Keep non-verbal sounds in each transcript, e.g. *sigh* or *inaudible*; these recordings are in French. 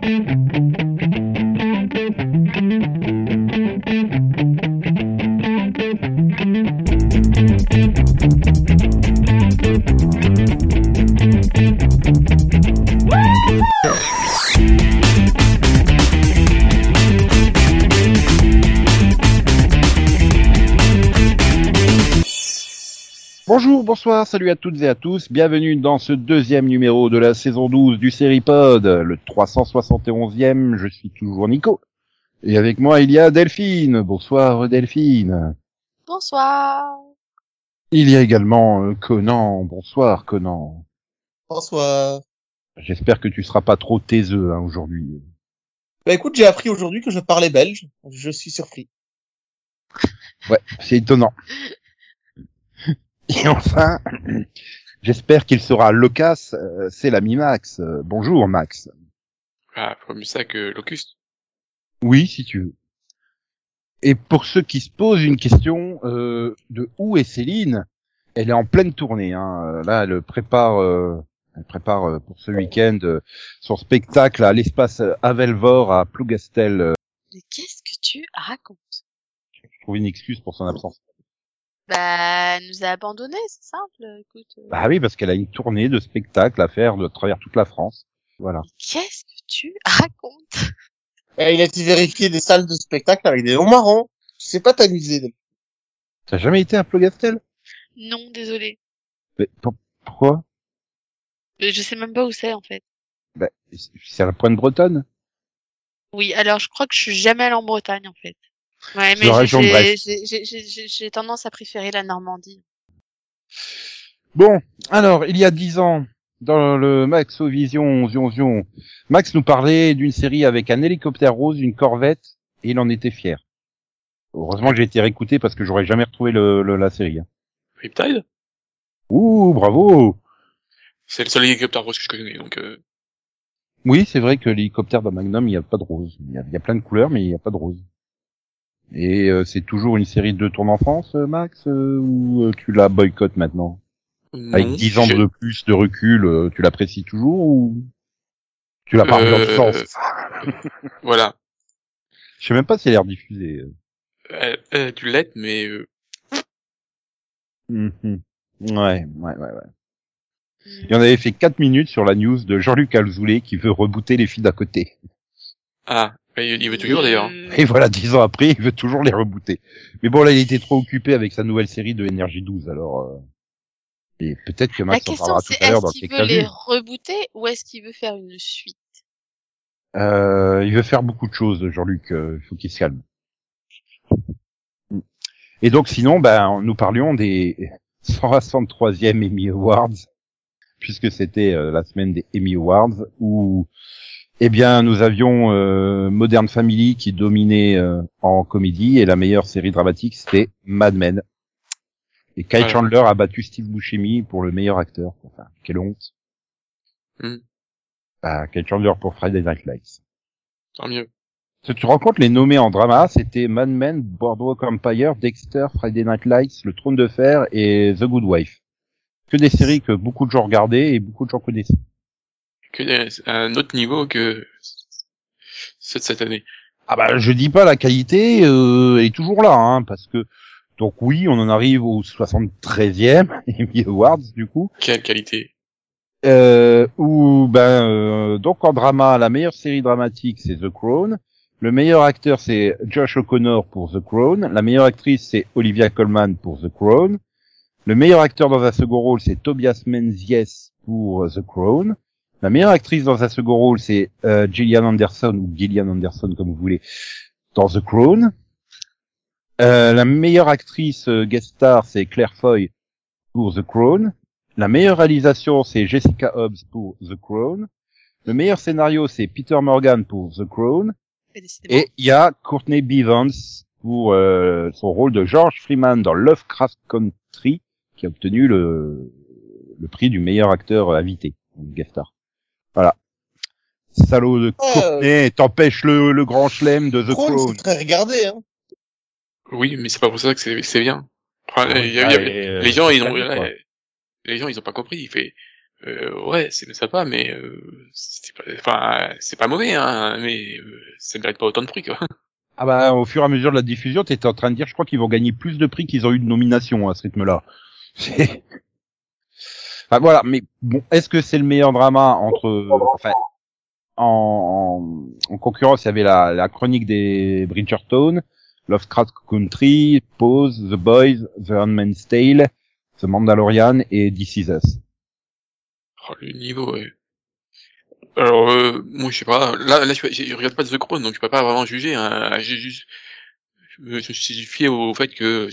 Thank you. Bonsoir, salut à toutes et à tous, bienvenue dans ce deuxième numéro de la saison 12 du Seripod, le 371e, je suis toujours Nico. Et avec moi il y a Delphine, bonsoir Delphine. Bonsoir. Il y a également euh, Conan, bonsoir Conan. Bonsoir. J'espère que tu seras pas trop taiseux hein, aujourd'hui. Bah écoute, j'ai appris aujourd'hui que je parlais belge, je suis surpris. Ouais, c'est étonnant. Et *laughs* enfin, j'espère qu'il sera loquace, euh, c'est l'ami Max. Euh, bonjour Max. Ah, faut mieux ça que Locust. Oui, si tu veux. Et pour ceux qui se posent une question, euh, de où est Céline? Elle est en pleine tournée. Hein. Là, elle prépare, euh, elle prépare euh, pour ce week-end euh, son spectacle à l'espace Avelvor à Plougastel. Euh, Mais qu'est-ce que tu racontes? Je trouve une excuse pour son absence. Bah, elle nous a abandonnés, c'est simple, écoute. euh. Bah oui, parce qu'elle a une tournée de spectacles à faire de travers toute la France. Voilà. Qu'est-ce que tu *laughs* racontes? Et il a été vérifié des salles de spectacle avec des noms marrants. Tu sais pas t'amuser. T'as jamais été à Plougastel? Non, désolé. Mais pour- Pourquoi? Mais Je sais même pas où c'est, en fait. bah, C'est à la pointe bretonne? Oui, alors je crois que je suis jamais allée en Bretagne, en fait. Ouais, mais j'ai- région de j'ai Brest. j'ai- j'ai- j'ai- j'ai- j'ai tendance à préférer la Normandie. Bon, alors, il y a dix ans, dans le Maxovision Zion Zion, Max nous parlait d'une série avec un hélicoptère rose, une corvette, et il en était fier. Heureusement que j'ai été réécouté parce que j'aurais jamais retrouvé le, le- la série. hein. Riptide? Ouh, bravo C'est le seul hélicoptère rose que je connais, donc euh, Oui, c'est vrai que l'hélicoptère dans Magnum, il n'y a pas de rose. Il y a, il y a plein de couleurs, mais il n'y a pas de rose. Et euh, c'est toujours une série de tourne en France, euh, Max, euh, ou euh, tu la boycottes maintenant? Avec non, 10 ans je- de plus de recul, euh, tu l'apprécies toujours ou tu la parles dans le sens? *laughs* Voilà. Je sais même pas si elle est rediffusée. tu l'aides, mais euh, Mhm. Ouais, ouais, ouais, ouais. Et on avait fait 4 minutes sur la news de Jean-Luc Alzoulay qui veut rebooter les filles d'à côté. ah, il il veut toujours d'ailleurs. *laughs* Et voilà, 10 ans après, il veut toujours les rebooter. Mais bon, là, il était trop occupé avec sa nouvelle série de Énergie 12, alors... euh, Et peut-être que La Max en parlera tout à l'heure dans est-ce le qu'il Tech veut les rebooter ou est-ce qu'il veut faire une suite? Euh, il veut faire beaucoup de choses, Jean-Luc. euh, Il faut qu'il se calme. Et donc, sinon, ben, nous parlions des 163e Emmy Awards, puisque c'était euh, la semaine des Emmy Awards, où, eh bien, nous avions euh, Modern Family qui dominait euh, en comédie, et la meilleure série dramatique, c'était Mad Men. Et Kyle Ouais. Chandler a battu Steve Buscemi pour le meilleur acteur. Enfin, quelle honte. Hmm. Bah, Kyle Chandler pour Friday Night Lights. Tant mieux. Si tu te rends compte, les nommés en drama, c'était Mad Men, Boardwalk Empire, Dexter, Friday Night Lights, Le Trône de Fer et The Good Wife. Que des séries que beaucoup de gens regardaient et beaucoup de gens connaissaient. Que des- un autre niveau que ceux de cette année. Ah bah, je dis pas la qualité, euh, est toujours là, hein, parce que donc oui, on en arrive au 73e *laughs* Emmy Awards du coup, Quelle qualité. euh, où ben euh, donc en drama, la meilleure série dramatique c'est The Crown, le meilleur acteur c'est Josh O'Connor pour The Crown, la meilleure actrice c'est Olivia Colman pour The Crown, le meilleur acteur dans un second rôle c'est Tobias Menzies pour euh, The Crown, la meilleure actrice dans un second rôle c'est euh, Gillian Anderson ou Gillian Anderson comme vous voulez dans The Crown. Euh, la meilleure actrice euh, guest star c'est Claire Foy pour The Crown. La meilleure réalisation, c'est Jessica Hobbs pour The Crown. Le meilleur scénario, c'est Peter Morgan pour The Crown. Et il y a Courtney Bivens pour euh, son rôle de George Freeman dans Lovecraft Country, qui a obtenu le, le prix du meilleur acteur invité, donc guest star. Voilà. Salaud de Courtney, t'empêches le, le grand chelem de The Crown, c'est très regardé, hein. Oui, mais c'est pas pour ça que c'est c'est bien. Enfin, il y a- il y a- Ouais, euh, les gens, ils ont, les gens, ils ont pas compris. Il fait euh, ouais, c'est sympa, mais euh, c'est pas, enfin, c'est pas mauvais, hein, mais euh, ça mérite pas autant de prix, quoi. *laughs* Ah bah au fur et à mesure de la diffusion, t'étais en train de dire, je crois qu'ils vont gagner plus de prix qu'ils ont eu de nominations à ce rythme-là. *laughs* Enfin voilà, mais bon, est-ce que c'est le meilleur drama entre, enfin, en, en, en concurrence, il y avait la, la chronique des Bridgerton, Lovecraft Country, Pose, The Boys, The Handmaid's Tale, The Mandalorian et This Is Us. Oh, le niveau, ouais. Alors, euh, moi, je sais pas. Là, là, je, je, je regarde pas The Crown, donc je peux pas vraiment juger. Hein. J'ai juste, je me je me suis fié au fait que,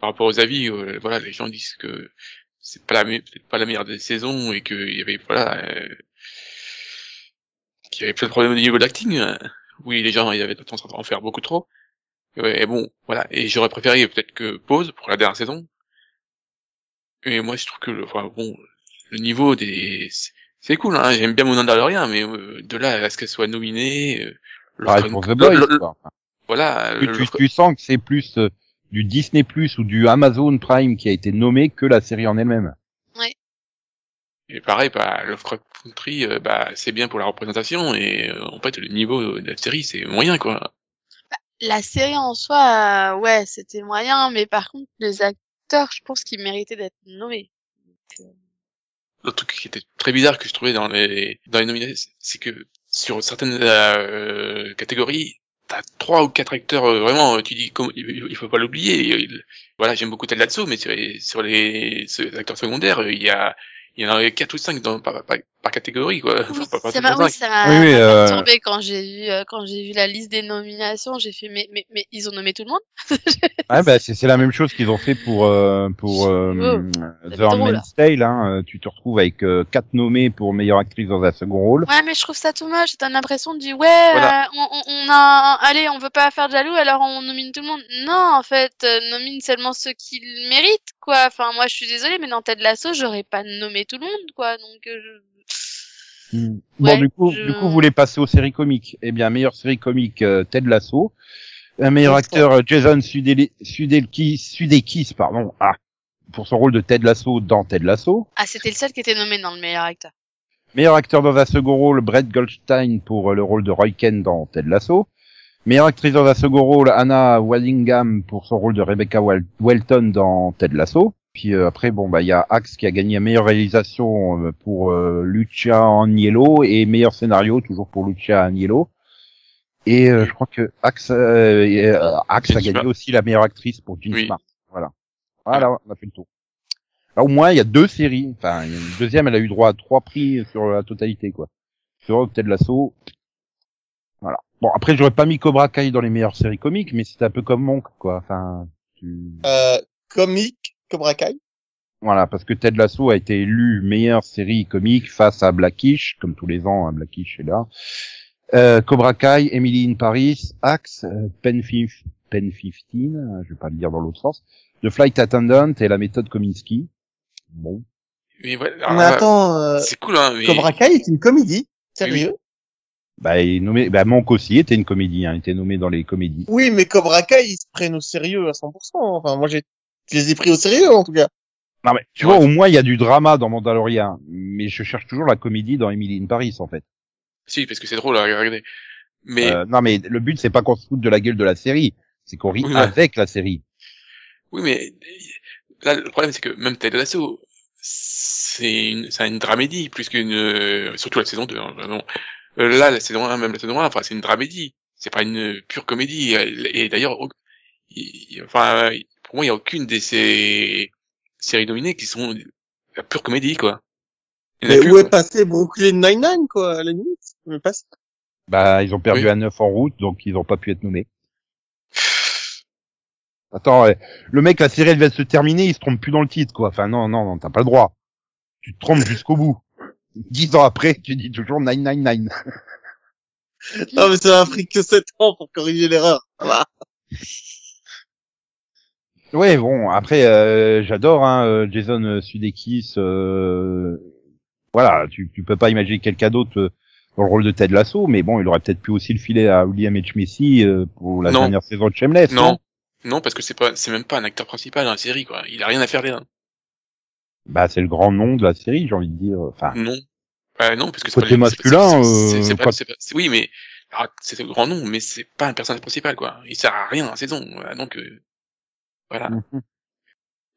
par rapport aux avis, euh, voilà, les gens disent que c'est pas la, peut-être pas la meilleure des saisons et qu'il y avait, voilà, euh, qu'il y avait plein de problèmes au niveau de l'acting. hein. Oui, les gens, ils avaient tendance à en faire beaucoup trop. Ouais, et bon, voilà. Et j'aurais préféré peut-être que Pause pour la dernière saison. Et moi, je trouve que, le, enfin, bon, le niveau des, c'est- cool, hein. J'aime bien mon Mandalorian, mais euh, de là à ce qu'elle soit nominée, euh, Fran- pour The le- Boys, le- voilà, Tu, le- tu, tu sens que c'est plus euh, du Disney Plus ou du Amazon Prime qui a été nommé que la série en elle-même. et pareil, bah, Lovecraft Country, euh, bah, c'est bien pour la représentation, et euh, en fait, le niveau de la série, c'est moyen, quoi. La série en soi, euh, ouais, c'était moyen, mais par contre, les acteurs, je pense qu'ils méritaient d'être nommés. L'autre truc qui était très bizarre que je trouvais dans les dans les nominations, c'est que sur certaines euh, catégories, t'as trois ou quatre acteurs euh, vraiment, tu dis comme il faut pas l'oublier. Il- Voilà, j'aime beaucoup Ted Lasso, mais sur les sur les, acteurs secondaires, il y a il y en a quatre ou cinq dans, par, par, par catégorie quoi. Oui, Enfin, pas- pas ça m'a oui, euh, perturbé quand j'ai vu euh, quand j'ai vu la liste des nominations, j'ai fait mais mais mais ils ont nommé tout le monde. *laughs* Ouais, bah, c'est c'est la même chose qu'ils ont fait pour euh, pour euh, Oh, The c'est drôle. Handmaid's Tale. Hein. Euh, Tu te retrouves avec euh, quatre nommés pour meilleure actrice dans un second rôle. Ouais, mais je trouve ça tout moche. T'as l'impression de dire ouais, Voilà. euh, on, on, on a allez, on veut pas faire de jaloux, alors on nomine tout le monde. Non, en fait, euh, nomine seulement ceux qui le méritent, quoi. Enfin, moi, je suis désolée, mais dans Ted Lasso, j'aurais pas nommé tout le monde, quoi. Donc, euh, je... Bon, Ouais, du coup, je- du coup, vous voulez passer aux séries comiques. Eh bien, meilleure série comique, euh, Ted Lasso. Un meilleur acteur, euh, Jason Sudeikis, Sudeikis, pardon, ah, pour son rôle de Ted Lasso dans Ted Lasso. ah, c'était le seul qui était nommé dans le meilleur acteur. Meilleur acteur dans un second rôle, Brett Goldstein pour euh, le rôle de Roy Ken dans Ted Lasso. Meilleure actrice dans un second rôle, Anna Wallingham pour son rôle de Rebecca Wel- Welton dans Ted Lasso. Puis euh, après, bon bah il y a Axe qui a gagné meilleure réalisation euh, pour euh, Lucia Agnello et meilleur scénario toujours pour Lucia Agnello. Et euh, je crois que Axe, euh, euh, Axe a gagné Smart. aussi la meilleure actrice pour Jean Oui. Smart. Voilà. Voilà, on a fait le tour. Là, au moins, il y a deux séries. Enfin, il y a une deuxième, elle a eu droit à trois prix sur la totalité, quoi. Sur Ted Lasso. Voilà. Bon, après, j'aurais pas mis Cobra Kai dans les meilleures séries comiques, mais c'était un peu comme Monk, quoi. Enfin, tu... Euh, comique, Cobra Kai. voilà, parce que Ted Lasso a été élu meilleure série comique face à Blackish, comme tous les ans, hein, Blackish est là. Euh, Cobra Kai, Emily in Paris, Axe, euh, Pen, Fif- Pen 15, euh, je vais pas le dire dans l'autre sens, The Flight Attendant et la méthode Kominsky. Bon. Mais ouais, Mais alors, attends, euh, c'est cool hein. Mais... Cobra Kai est une comédie. Sérieux? Bah, il est nommé, bah, Monk aussi était une comédie, hein, il était nommé dans les comédies. Oui, mais Cobra Kai, ils se prennent au sérieux à 100%. Enfin, moi, j'ai, je les ai pris au sérieux, en tout cas. Non, mais, tu Ouais. vois, au moins, il y a du drama dans Mandalorian, mais je cherche toujours la comédie dans Emily in Paris, en fait. Si, parce que c'est drôle à regarder. Mais Euh, non, mais le but, c'est pas qu'on se foute de la gueule de la série, c'est qu'on rit Ouais. avec la série. Oui, mais là, le problème, c'est que même Ted Lasso, c'est une, c'est une dramédie plus qu'une, euh, surtout la saison 2, hein, vraiment. Euh, là, la saison 1, même la saison 1, enfin, c'est une dramédie. C'est pas une pure comédie. Et d'ailleurs, enfin, pour moi, il y a aucune de ces séries nominées qui sont la pure comédie, quoi. Mais plus, où est quoi. passé Brooklyn Nine-Nine, quoi, à la limite? Mais pas ça. Bah, ils ont perdu Oui. un 9 en route, donc ils ont pas pu être nommés. Attends, ouais. le mec, la série, elle vient de se terminer, il se trompe plus dans le titre, quoi. Enfin, non, non, non, t'as pas le droit. Tu te trompes jusqu'au bout. Dix ans après, tu dis toujours 999. Non, mais ça a pris que 7 ans pour corriger l'erreur. Ouais, bon, après, euh, j'adore hein, euh, Jason Sudeikis. Euh, voilà, tu, tu peux pas imaginer quelqu'un d'autre euh, dans le rôle de Ted Lasso, mais bon, il aurait peut-être pu aussi le filer à William H. Macy euh, pour la Non. dernière saison de Shameless. Non. Non, parce que c'est pas, c'est même pas un acteur principal dans la série, quoi. Il a rien à faire là. Bah, c'est le grand nom de la série, j'ai envie de dire. Enfin, Non. Bah non, parce que c'est pas masculin, c'est- euh, pas- oui, mais alors, c'est le grand nom, mais c'est pas un personnage principal, quoi. Il sert à rien dans la saison. donc euh, voilà. Mhm.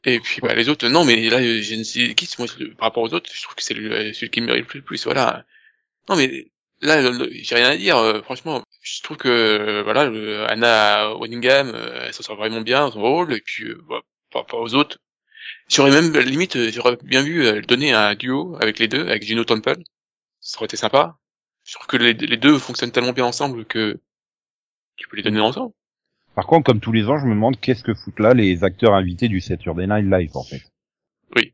Et puis bah, les autres, non, mais là, euh, Genesis Kiss, moi, par rapport aux autres, je trouve que c'est le- celui qui me mérite le plus. Voilà. Non, mais là, j'ai rien à dire. euh, franchement, je trouve que euh, voilà, le, Anna Winningham, euh, elle s'en sort vraiment bien dans son rôle. Et puis euh, bah, par rapport aux autres, j'aurais même limite, euh, j'aurais bien vu euh, donner un duo avec les deux, avec Gino Temple. Ça aurait été sympa. Je trouve que les, les deux fonctionnent tellement bien ensemble que tu peux les donner ensemble. Par contre, comme tous les ans, je me demande qu'est-ce que foutent là les acteurs invités du Saturday Night Live, en fait. Oui.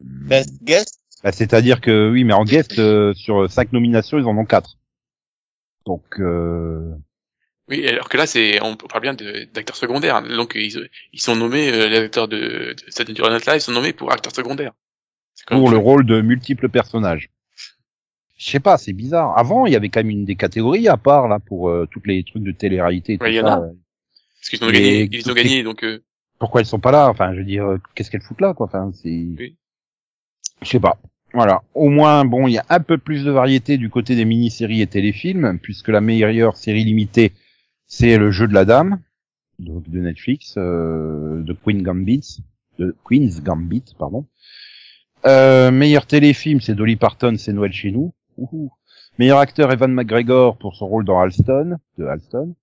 Best guest. Bah, c'est-à-dire que oui, mais en guest euh, sur cinq nominations, ils en ont quatre. Donc, euh... Oui, alors que là, c'est, on parle bien de- d'acteurs secondaires. Donc, ils, ils sont nommés, euh, les acteurs de, de Saturday Night Live sont nommés pour acteurs secondaires. Pour même le rôle de multiples personnages. Je sais pas, c'est bizarre. Avant, il y avait quand même une des catégories à part là pour euh, toutes les trucs de télé-réalité. et tout Ouais, il y en ça. a. Parce qu'ils ont gagné, ils ont gagné, donc, euh, Pourquoi elles sont pas là? Enfin, je veux dire, euh, qu'est-ce qu'elles foutent là, quoi? Enfin, c'est. Oui. Je sais pas. Voilà. Au moins, bon, il y a un peu plus de variété du côté des mini-séries et téléfilms, puisque la meilleure série limitée, c'est le jeu de la dame, donc de Netflix, euh, de Queen Gambit, de Queen's Gambit, pardon. Euh, meilleur téléfilm, c'est Dolly Parton, c'est Noël chez nous. Ouhou. Meilleur acteur, Evan McGregor pour son rôle dans Alston, de Alston.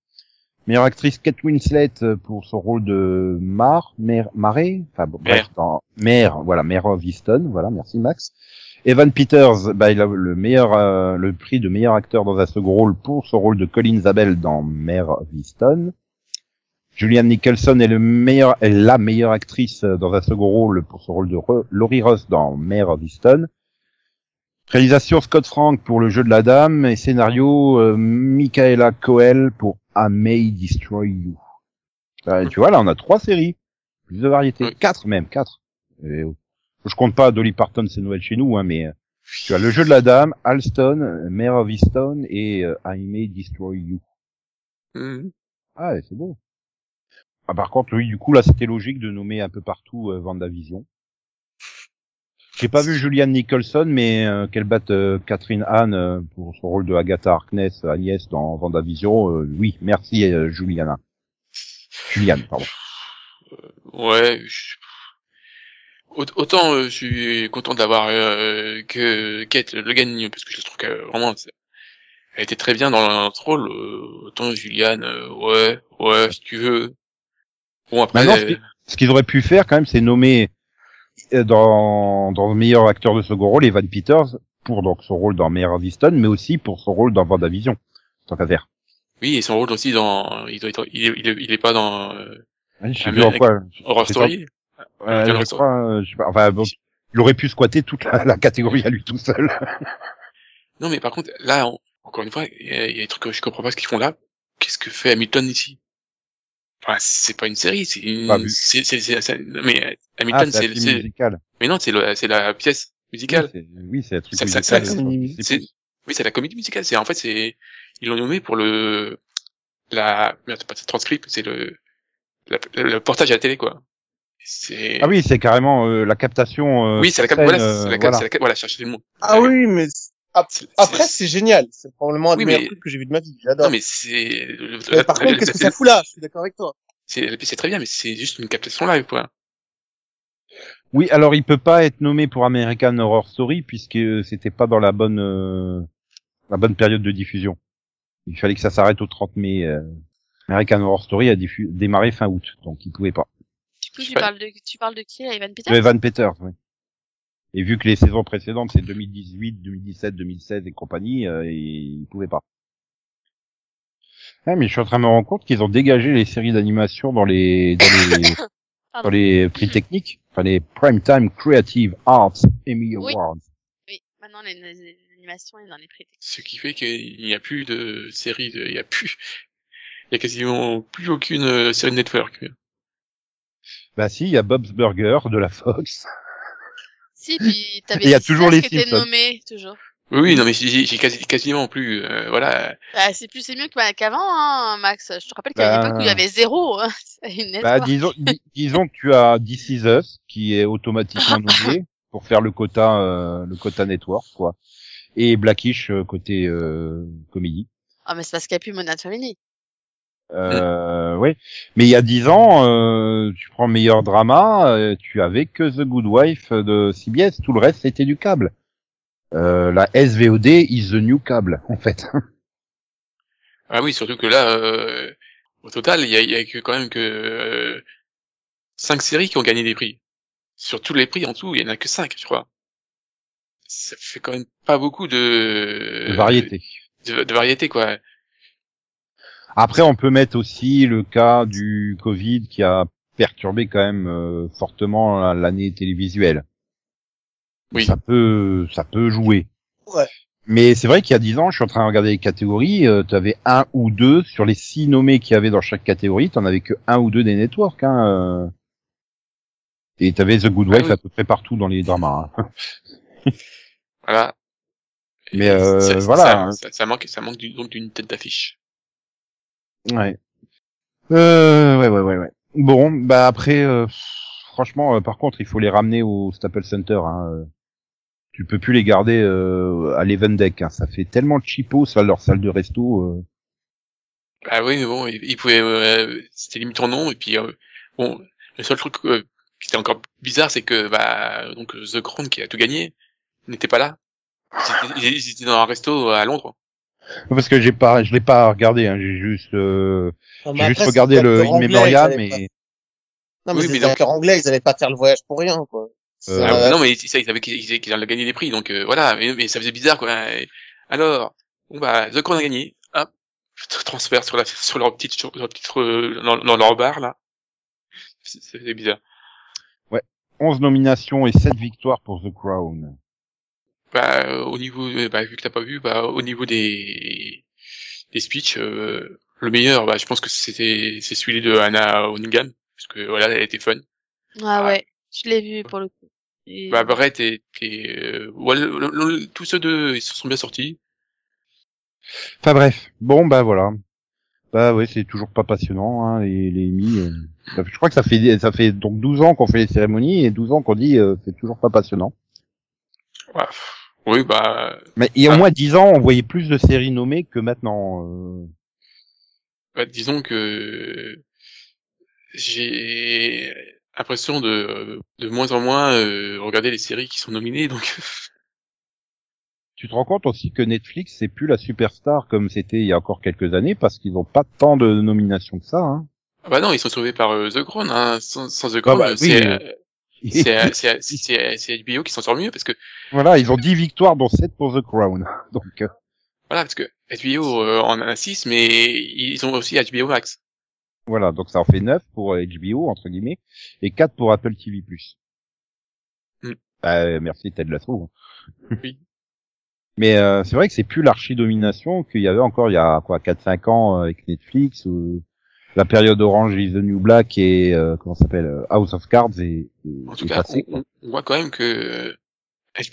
Meilleure actrice, Kate Winslet euh, pour son rôle de Mar, Mère, Marée, enfin bon, bref, dans voilà, Mère of Easton, voilà, merci Max. Evan Peters, bah, il a le meilleur, euh, le prix de meilleur acteur dans un second rôle pour son rôle de Colin Zabel dans Mère of Easton. Julianne Nicholson est le meilleur, est la meilleure actrice euh, dans un second rôle pour son rôle de Re- Laurie Ross dans Mare of Easton. Réalisation Scott Frank pour le jeu de la dame et scénario euh, Michaela Coel pour I May Destroy You. Euh, tu vois là on a trois séries, plus de variété, Oui. quatre même, quatre. Et, euh, je compte pas Dolly Parton c'est Noël chez nous hein, mais euh, tu as le jeu de la dame, Alston, Mare of Easton et euh, I May Destroy You. mhm. Ah, c'est beau. Ah, par contre, oui, du coup, là, c'était logique de nommer un peu partout euh, Vendavision. J'ai pas vu Julianne Nicholson, mais euh, qu'elle batte euh, Catherine Hahn euh, pour son rôle de Agatha Harkness, Agnès dans Vendavision. euh, oui, merci euh, Juliana. Juliane, pardon. ouais, je- Aut- Autant euh, je suis content d'avoir euh, que Kate le gagne parce que je trouve que vraiment elle était très bien dans notre rôle. autant Juliane, euh, ouais, ouais, si tu veux. Bon après, Maintenant, ce qui- Ce qu'ils auraient pu faire, quand même, c'est nommer dans, dans le meilleur acteur de second rôle Evan Peters pour donc son rôle dans Easton, mais aussi pour son rôle dans Vendavision. Tant qu'à faire. oui, et son rôle aussi dans, il doit être, il est, il est, il est pas dans euh, Je sais plus en quoi. Horror Story. Je crois, euh, je sais pas, enfin, bon, il aurait pu squatter toute la, la catégorie à lui tout seul. Non, mais par contre, là, on- encore une fois, il y, y a des trucs que je comprends pas ce qu'ils font là. Qu'est-ce que fait Hamilton ici? Enfin, c'est pas une série, c'est une, vu. c'est, c'est, c'est, c'est- mais euh, Ah, Hamilton, c'est un c'est, c'est, musical. mais non, c'est le, c'est la pièce musicale. Oui, c'est- Oui, c'est un truc Ça- ça- musical. ça- c'est- c'est, oui, c'est la comédie musicale. C'est, en fait, c'est, ils l'ont nommé pour le, la, merde, c'est pas le transcript, c'est le, la- le, le portage à la télé, quoi. C'est, Ah oui, c'est carrément euh, la captation. euh, oui, c'est la, cap- voilà, c'est euh, la, voilà. c'est la, cap- voilà, chercher le mot. Ah oui, mais après c'est- génial. C'est probablement un Oui, des meilleurs mais- trucs que j'ai vu de ma vie. J'adore. Non, mais c'est, par la- contre, qu'est-ce que ça fout là? Je suis d'accord avec toi. c'est, c'est très bien, mais c'est juste une captation live, quoi. Oui, alors il peut pas être nommé pour American Horror Story puisque c'était pas dans la bonne euh, la bonne période de diffusion. Il fallait que ça s'arrête au 30 mai. euh. American Horror Story a démarré fin août, donc il pouvait pas. Du coup, tu parles de, tu parles de qui, Evan De Peters Evan Peters, oui. Et vu que les saisons précédentes c'est 2018, 2017, 2016 et compagnie, euh, et il pouvait pas. Ouais, mais je suis en train de me rendre compte qu'ils ont dégagé les séries d'animation dans les dans les *coughs* dans les prix techniques, enfin les Primetime Creative Arts Emmy Oui. Awards. Oui, maintenant, les- les- l'animation est dans les prix. Ce qui fait qu'il n'y a plus de série, de- il y a plus, il y a quasiment plus aucune euh, série de network. Bah si, il y a Bob's Burger de la Fox. Si, puis t'avais Et il y a toujours les toujours. Oui, oui, non, mais j'ai quasi, quasiment plus, euh, voilà. Bah, c'est plus, c'est mieux que- bah, qu'avant, hein, Max. Je te rappelle qu'à Bah. l'époque où il y avait zéro, hein, *laughs* une Bah disons, di- disons que tu as This Is Us qui est automatiquement *laughs* nommé pour faire le quota, euh, le quota network, quoi. Et Blackish euh, côté euh, comédie. Ah, mais c'est parce qu'il n'y a plus Modern Family. Euh, *laughs* ouais. Mais il y a dix ans, euh, tu prends meilleur drama, euh, tu avais que The Good Wife de CBS, tout le reste c'était du câble. Euh, la SVOD is the new câble, en fait. *laughs* Ah oui, surtout que là, euh, au total, il y a, il y a que, quand même que cinq séries qui ont gagné des prix. Sur tous les prix en tout, il y en a que cinq, je crois. Ça fait quand même pas beaucoup de, de variété. de, de variété, quoi. Après, on peut mettre aussi le cas du Covid qui a perturbé quand même euh, fortement l'année télévisuelle. Oui. Ça peut, ça peut jouer. Ouais. Mais c'est vrai qu'il y a dix ans, je suis en train de regarder les catégories, euh, tu avais un ou deux sur les six nommés qu'il y avait dans chaque catégorie, t'en avais que un ou deux des networks. Hein, euh. Et t'avais The Good Ah Wife oui. à peu près partout dans les dramas. hein. Voilà. Mais, euh, ça, voilà. Ça, ça, ça manque, ça manque du- donc d'une tête d'affiche. Ouais. Euh, ouais, ouais, ouais, ouais. Bon, bah après, euh, franchement, euh, par contre, il faut les ramener au Staples Center. Hein. euh. Tu peux plus les garder euh, à l'Event Deck. Hein. Ça fait tellement cheapo, ça, leur salle de resto. Ah oui, mais bon, il, il pouvait, euh, c'était limite en nom, et puis, bon, le seul truc qui était encore bizarre, c'est que, bah, donc, The Crown, qui a tout gagné, n'était pas là. Ils ils étaient dans un resto à Londres. Parce que j'ai pas, je l'ai pas regardé. Hein. J'ai juste, euh, Non, mais j'ai juste regardé c'est le In Memoriam, avaient pas- mais Non, mais Oui, c'est mais acteurs anglais, ils allaient pas faire le voyage pour rien, quoi. Euh, Ah, ouais, non, mais ça, ils savaient qu'ils allaient gagner des prix, donc, euh, voilà, mais, mais ça faisait bizarre, quoi. Alors, bon, bah, The Crown a gagné, hop, transfert sur la, sur leur petite, sur leur petite, euh, dans, dans leur bar, là. C'est- C'était bizarre. 11 nominations et 7 victoires pour The Crown. Bah, euh, au niveau, euh, bah, vu que t'as pas vu, bah, au niveau des, des speeches, euh, le meilleur, bah, je pense que c'était, c'est celui de Anna Onigam, parce que, voilà, elle était fun. Ah Ah. ouais, je l'ai vu pour le coup. Et- Bah, Brett et, et euh, ouais, le- le- le- tous ceux deux, ils se sont bien sortis. Enfin bref, bon bah voilà. Bah ouais, c'est toujours pas passionnant, hein, les, les euh, fait- Je crois que ça fait ça fait donc 12 ans qu'on fait les cérémonies et 12 ans qu'on dit euh, c'est toujours pas passionnant. Ouais. Oui, bah, Mais il y a au Ah. moins 10 ans, on voyait plus de séries nommées que maintenant. euh. bah, disons que j'ai l'impression de, de moins en moins euh, regarder les séries qui sont nominées, donc *laughs* Tu te rends compte aussi que Netflix c'est plus la superstar comme c'était il y a encore quelques années parce qu'ils ont pas tant de nominations que ça. Hein. ah bah non, ils sont sauvés par euh, The Crown. Hein. Sans, sans The Crown, bah, oui, c'est c'est c'est c'est c'est HBO qui s'en sort mieux parce que voilà, ils ont 10 victoires dont 7 pour The Crown. *laughs* Donc euh, voilà parce que HBO euh, en a 6 mais ils ont aussi HBO Max. voilà, donc ça en fait 9 pour euh, HBO entre guillemets et 4 pour Apple TV+. Hmm. Bah, merci Ted Lasso. *laughs* Oui. Mais euh, c'est vrai que c'est plus l'archi-domination qu'il y avait encore il y a quoi 4-5 ans euh, avec Netflix ou la période Orange is the New Black et euh, comment ça s'appelle euh, House of Cards et, et En tout cas, passé, on, voit quand même que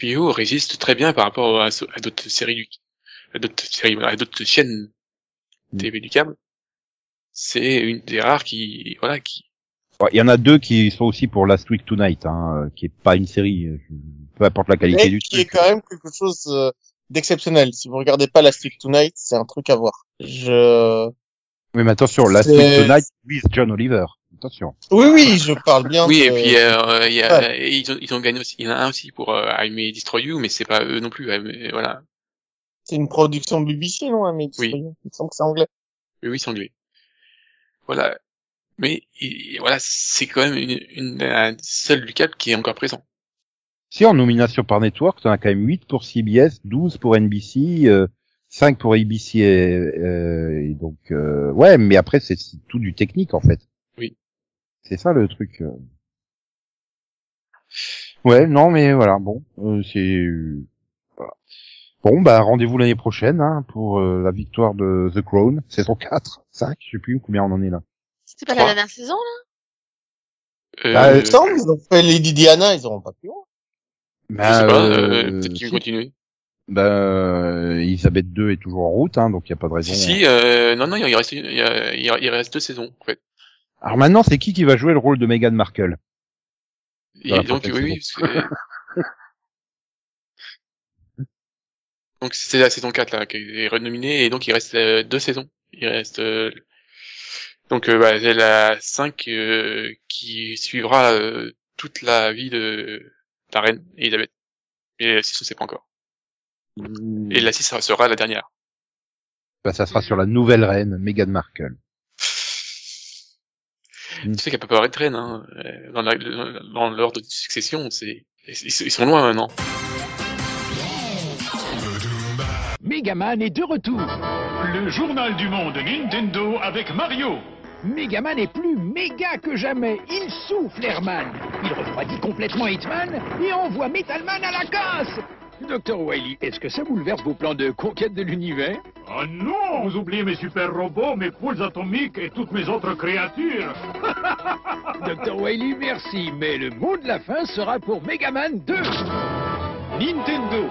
HBO résiste très bien par rapport à, à d'autres séries du à d'autres séries à d'autres chaînes Mm. TV du câble. C'est une des rares qui voilà qui Il y en a deux qui sont aussi pour Last Week Tonight, hein, euh, qui est pas une série, euh, peu importe la qualité mais du qui est truc. quand même quelque chose euh, d'exceptionnel. Si vous regardez pas Last Week Tonight, c'est un truc à voir. Je... Oui, mais attention, Last Week Tonight with John Oliver. Attention. Oui, oui, je parle bien Oui, de... et puis euh, il y a, Ouais. et ils, ont, ils ont gagné aussi. Il y en a un aussi pour euh, I May Destroy You, mais c'est pas eux non plus. euh, mais voilà. C'est une production BBC, non hein, mais Oui. Il me semble que c'est anglais. Oui, oui, c'est anglais. Voilà. Mais il- voilà, c'est quand même une, une, un seul du câble qui est encore présent. Si en nomination par network, t'en as quand même 8 pour CBS, 12 pour NBC, euh, 5 pour ABC et, euh, et donc euh, ouais, mais après c'est tout du technique en fait. Oui. C'est ça le truc. euh. Ouais, non mais voilà, bon, euh, c'est voilà. Bon bah rendez-vous l'année prochaine hein, pour euh, la victoire de The Crown, *laughs* saison 4, 5, je sais plus combien on en est là. C'était pas Trois. la dernière saison, là? Euh, Bah, Il me semble, ils ont fait Lady Diana, ils auront pas pu. loin. je sais pas, euh, euh, peut-être qu'ils vont continuer. Ben, euh, Elisabeth II est toujours en route, hein, donc il y a pas de raison. Si, si, euh, non, non, il reste, il, reste deux saisons, en fait. Alors maintenant, c'est qui qui va jouer le rôle de Meghan Markle? Et donc, oui, oui, parce que, *laughs* Donc c'est la saison 4 là qui est renominée et donc il reste euh, deux saisons. Il reste euh, donc euh, bah, c'est la 5 euh, qui suivra toute la vie de la reine Elisabeth. Et la 6 on sait pas encore. Et la 6 sera la dernière. Bah, ça sera sur la nouvelle reine, Meghan Markle. Tu sais qu'elle peut pas être reine hein. euh, dans la- dans l'ordre de succession, c'est ils ils sont loin maintenant. Megaman est de retour. Le journal du monde Nintendo avec Mario. Megaman est plus méga que jamais. Il souffle Airman. Il refroidit complètement Hitman et envoie Metalman à la casse. Docteur Wily, est-ce que ça bouleverse vos plans de conquête de l'univers? Ah non, vous oubliez mes super robots, mes poules atomiques et toutes mes autres créatures. *laughs* Docteur Wily, merci, mais le mot de la fin sera pour Megaman 2. Nintendo.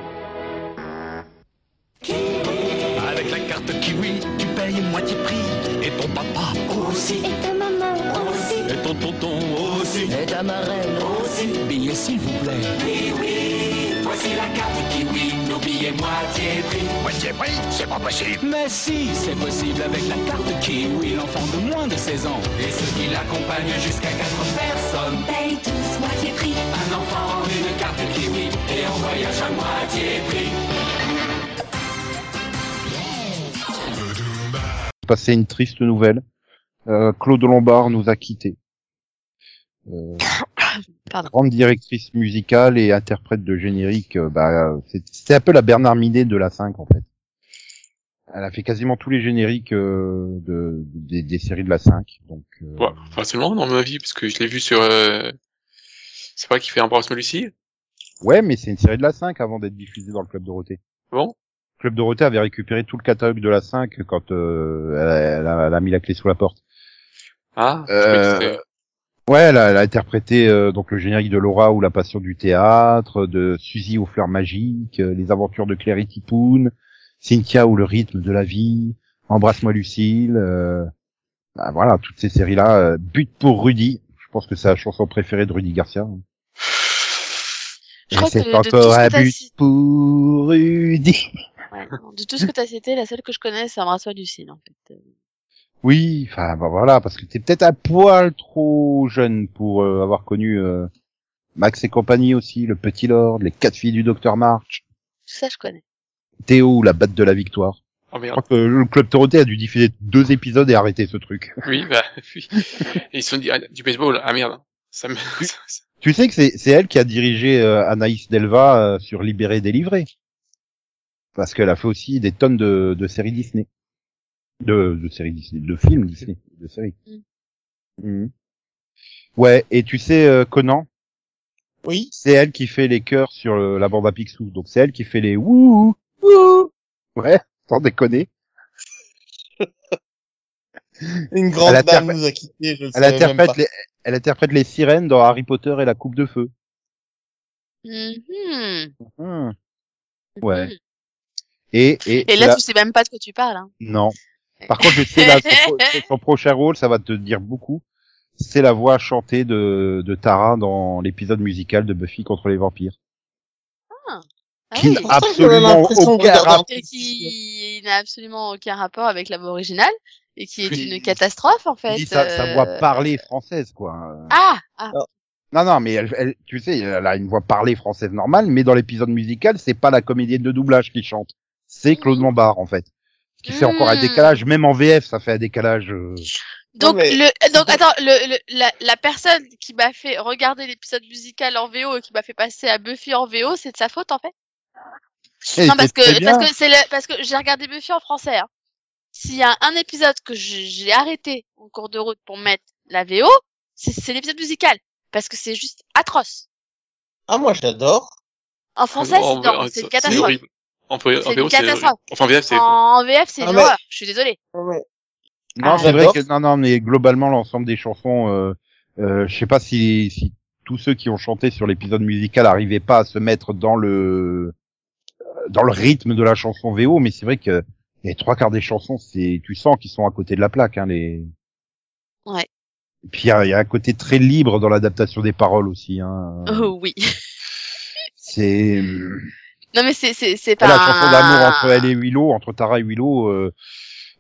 Avec la carte Kiwi, tu payes moitié prix. Et ton papa aussi. Et ta maman aussi. Et ton tonton aussi. Et ta marraine aussi. Billets s'il vous plaît. Oui, oui, voici la carte Kiwi, nos billets moitié prix. Moitié prix, c'est pas possible. Mais si, c'est possible avec la carte Kiwi. L'enfant de moins de 16 ans. Et ceux qui l'accompagnent jusqu'à 4 personnes payent tous moitié prix. Un enfant, une carte Kiwi, et on voyage à moitié prix. Passer une triste nouvelle. Euh, Claude Lombard nous a quittés. Euh, Pardon. grande directrice musicale et interprète de générique, euh, bah, c'est- c'était un peu la Bernard Minet de la 5 en fait. Elle a fait quasiment tous les génériques euh, de, des, des séries de la 5. Donc, euh, Ouais, enfin seulement dans ma vie parce que je l'ai vu sur euh... c'est pas qui fait Embrasse-moi Lucie ouais, mais c'est une série de la 5 avant d'être diffusée dans le Club Dorothée. Bon, Le Club Dorothée avait récupéré tout le catalogue de la 5 quand euh, elle, a, elle a mis la clé sous la porte. ah, Ouais, elle a, elle a interprété euh, donc le générique de Laura ou La Passion du théâtre, de Suzy aux fleurs magiques, euh, Les aventures de Claire et Tipoun, Cynthia ou Le rythme de la vie, Embrasse-moi Lucille. euh, bah, voilà, toutes ces séries-là. euh, But pour Rudy. Je pense que c'est la chanson préférée de Rudy Garcia. Je crois que de, encore un but cité, pour Rudy. ouais, de tout ce que t'as cité, la seule que je connais, c'est Embrasse-moi Lucille, en fait. Oui, enfin bah, voilà, parce que t'es peut-être un poil trop jeune pour euh, avoir connu euh, Max et compagnie aussi, Le Petit Lord, Les Quatre Filles du Docteur March, ça, je connais. Théo ou La Batte de la Victoire. Oh Je merde. crois que le Club Dorothée a dû diffuser deux épisodes et arrêter ce truc. Oui, bah oui. Et ils se sont dit ah, du baseball. Ah merde. Ça me Tu sais que c'est c'est elle qui a dirigé euh, Anaïs Delva euh, sur Libéré délivré. Parce qu'elle a fait aussi des tonnes de, de séries Disney. De, de séries Disney, de films Disney, de séries. Mhm. Ouais, et tu sais, euh, Conan, Oui. c'est elle qui fait les chœurs sur le- la bande à Picsou. Donc c'est elle qui fait les wouh, wouh. Ouais, sans déconner. *laughs* Une grande Elle dame interprète- nous a quittés, je le Elle savais même interprète pas. les, elle interprète les sirènes dans Harry Potter et la coupe de feu. Mhm. Ouais. Mhm. Et, et, Et là, la- tu sais même pas de quoi tu parles. Hein. non. Par contre, je sais là, son, pro- *laughs* son prochain rôle, ça va te dire beaucoup. C'est la voix chantée de, de Tara dans l'épisode musical de Buffy contre les vampires. Ah Qui oui. n'a absolument qui n'a absolument aucun rapport avec la voix originale et qui est une catastrophe en fait. Sa, sa euh, voix parlée française, quoi. Ah, ah. Non, non, mais elle, elle- tu sais, elle a une voix parlée française normale, mais dans l'épisode musical, c'est pas la comédienne de doublage qui chante. C'est Claude. Lombard, en fait. Ce qui fait encore un Mhm. décalage, même en VF, ça fait un décalage. euh, Donc, mais- le, donc attends, le, le, la, la personne qui m'a fait regarder l'épisode musical en VO et qui m'a fait passer à Buffy en VO, c'est de sa faute en fait? et non parce que parce que c'est le- parce que j'ai regardé Buffy en français. Hein. S'il y a un épisode que j'ai arrêté en cours de route pour mettre la VO, c'est c'est l'épisode musical parce que c'est juste atroce. Ah, moi, j'adore. En français, c'est non, c'est une catastrophe. En, VO, C'est. Enfin, VF, c'est En VF, c'est Ah, mais-. Je suis désolée. Ouais. Non, Ah, c'est vrai que non, non, mais globalement l'ensemble des chansons, euh, euh, je sais pas si, si tous ceux qui ont chanté sur l'épisode musical arrivaient pas à se mettre dans le dans le rythme de la chanson VO, mais c'est vrai que les trois quarts des chansons, c'est tu sens qu'ils sont à côté de la plaque, hein, les. Ouais. Et puis il y a, il y a un côté très libre dans l'adaptation des paroles aussi. Hein. Oh oui. C'est *laughs* Non mais c'est c'est c'est c'est pas la chanson un- d'amour entre elle et Willow, entre Tara et Willow. euh,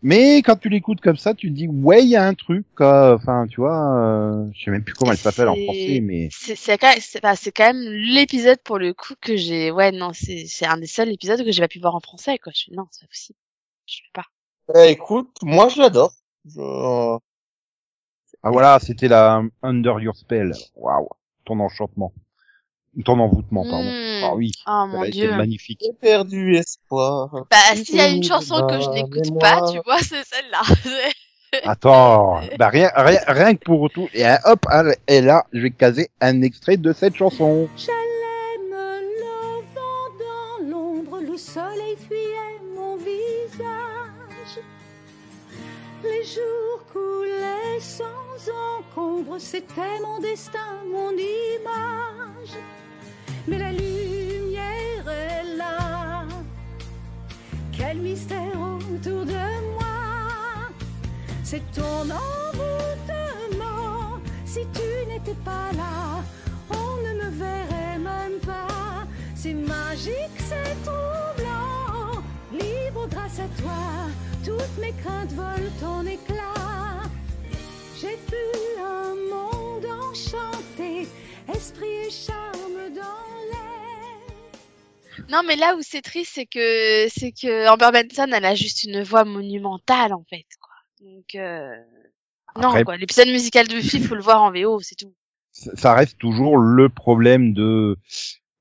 Mais quand tu l'écoutes comme ça, tu te dis ouais, il y a un truc. quoi. Enfin, tu vois, euh, je sais même plus comment elle s'appelle en français, mais C'est c'est quand, même- c'est bah, c'est quand même l'épisode pour le coup que j'ai. Ouais, non, c'est c'est un des seuls épisodes que j'ai pas pu voir en français, quoi. Je suis non, c'est pas possible. Je peux pas. Eh, écoute, moi je l'adore. Je... ah voilà, c'était la Under Your Spell. Waouh, ton enchantement, ton envoûtement, pardon. Hmm. Ah oui, Oh ça mon a été dieu. magnifique. J'ai perdu espoir. Bah, s'il y a une chanson que je Bah, n'écoute pas, tu vois, c'est celle-là. *laughs* Attends, bah rien, rien, rien que pour tout. Et euh, hop, et là, je vais caser un extrait de cette chanson. Je l'aime le vent dans l'ombre, le soleil fuyait mon visage. Les jours coulaient sans encombre, c'était mon destin, mon image. Mais la lumière est là. Quel mystère autour de moi. C'est ton envoûtement. Si tu n'étais pas là, on ne me verrait même pas. C'est magique, c'est troublant. Libre grâce à toi, toutes mes craintes volent en éclats. J'ai vu un monde enchanté, esprit et charme dans. Non, mais là où c'est triste, c'est que c'est que Amber Benson, elle a juste une voix monumentale en fait, quoi. Donc euh... non, quoi. L'épisode musical de Buffy, faut le voir en VO, c'est tout. ça reste toujours le problème de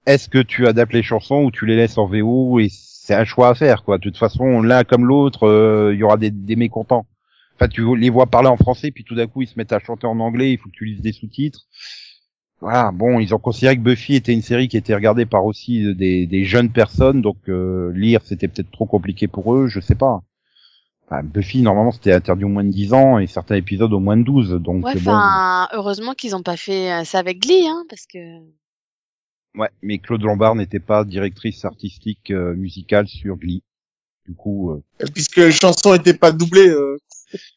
est-ce que tu adaptes les chansons ou tu les laisses en VO et c'est un choix à faire quoi. De toute façon, l'un comme l'autre, euh, il y aura des, des mécontents. Enfin, tu les vois parler en français puis tout d'un coup ils se mettent à chanter en anglais, il faut que tu lises des sous-titres. Voilà, bon, ils ont considéré que Buffy était une série qui était regardée par aussi des, des jeunes personnes, donc euh, lire c'était peut-être trop compliqué pour eux, je sais pas. Enfin, Buffy normalement c'était interdit au moins de 10 ans et certains épisodes au moins de 12, donc Ouais, bon. enfin, heureusement qu'ils ont pas fait euh, ça avec Glee, hein, parce que Ouais, mais Claude Lombard n'était pas directrice artistique euh, musicale sur Glee. Du coup, euh, Puisque les chansons étaient pas doublées. euh,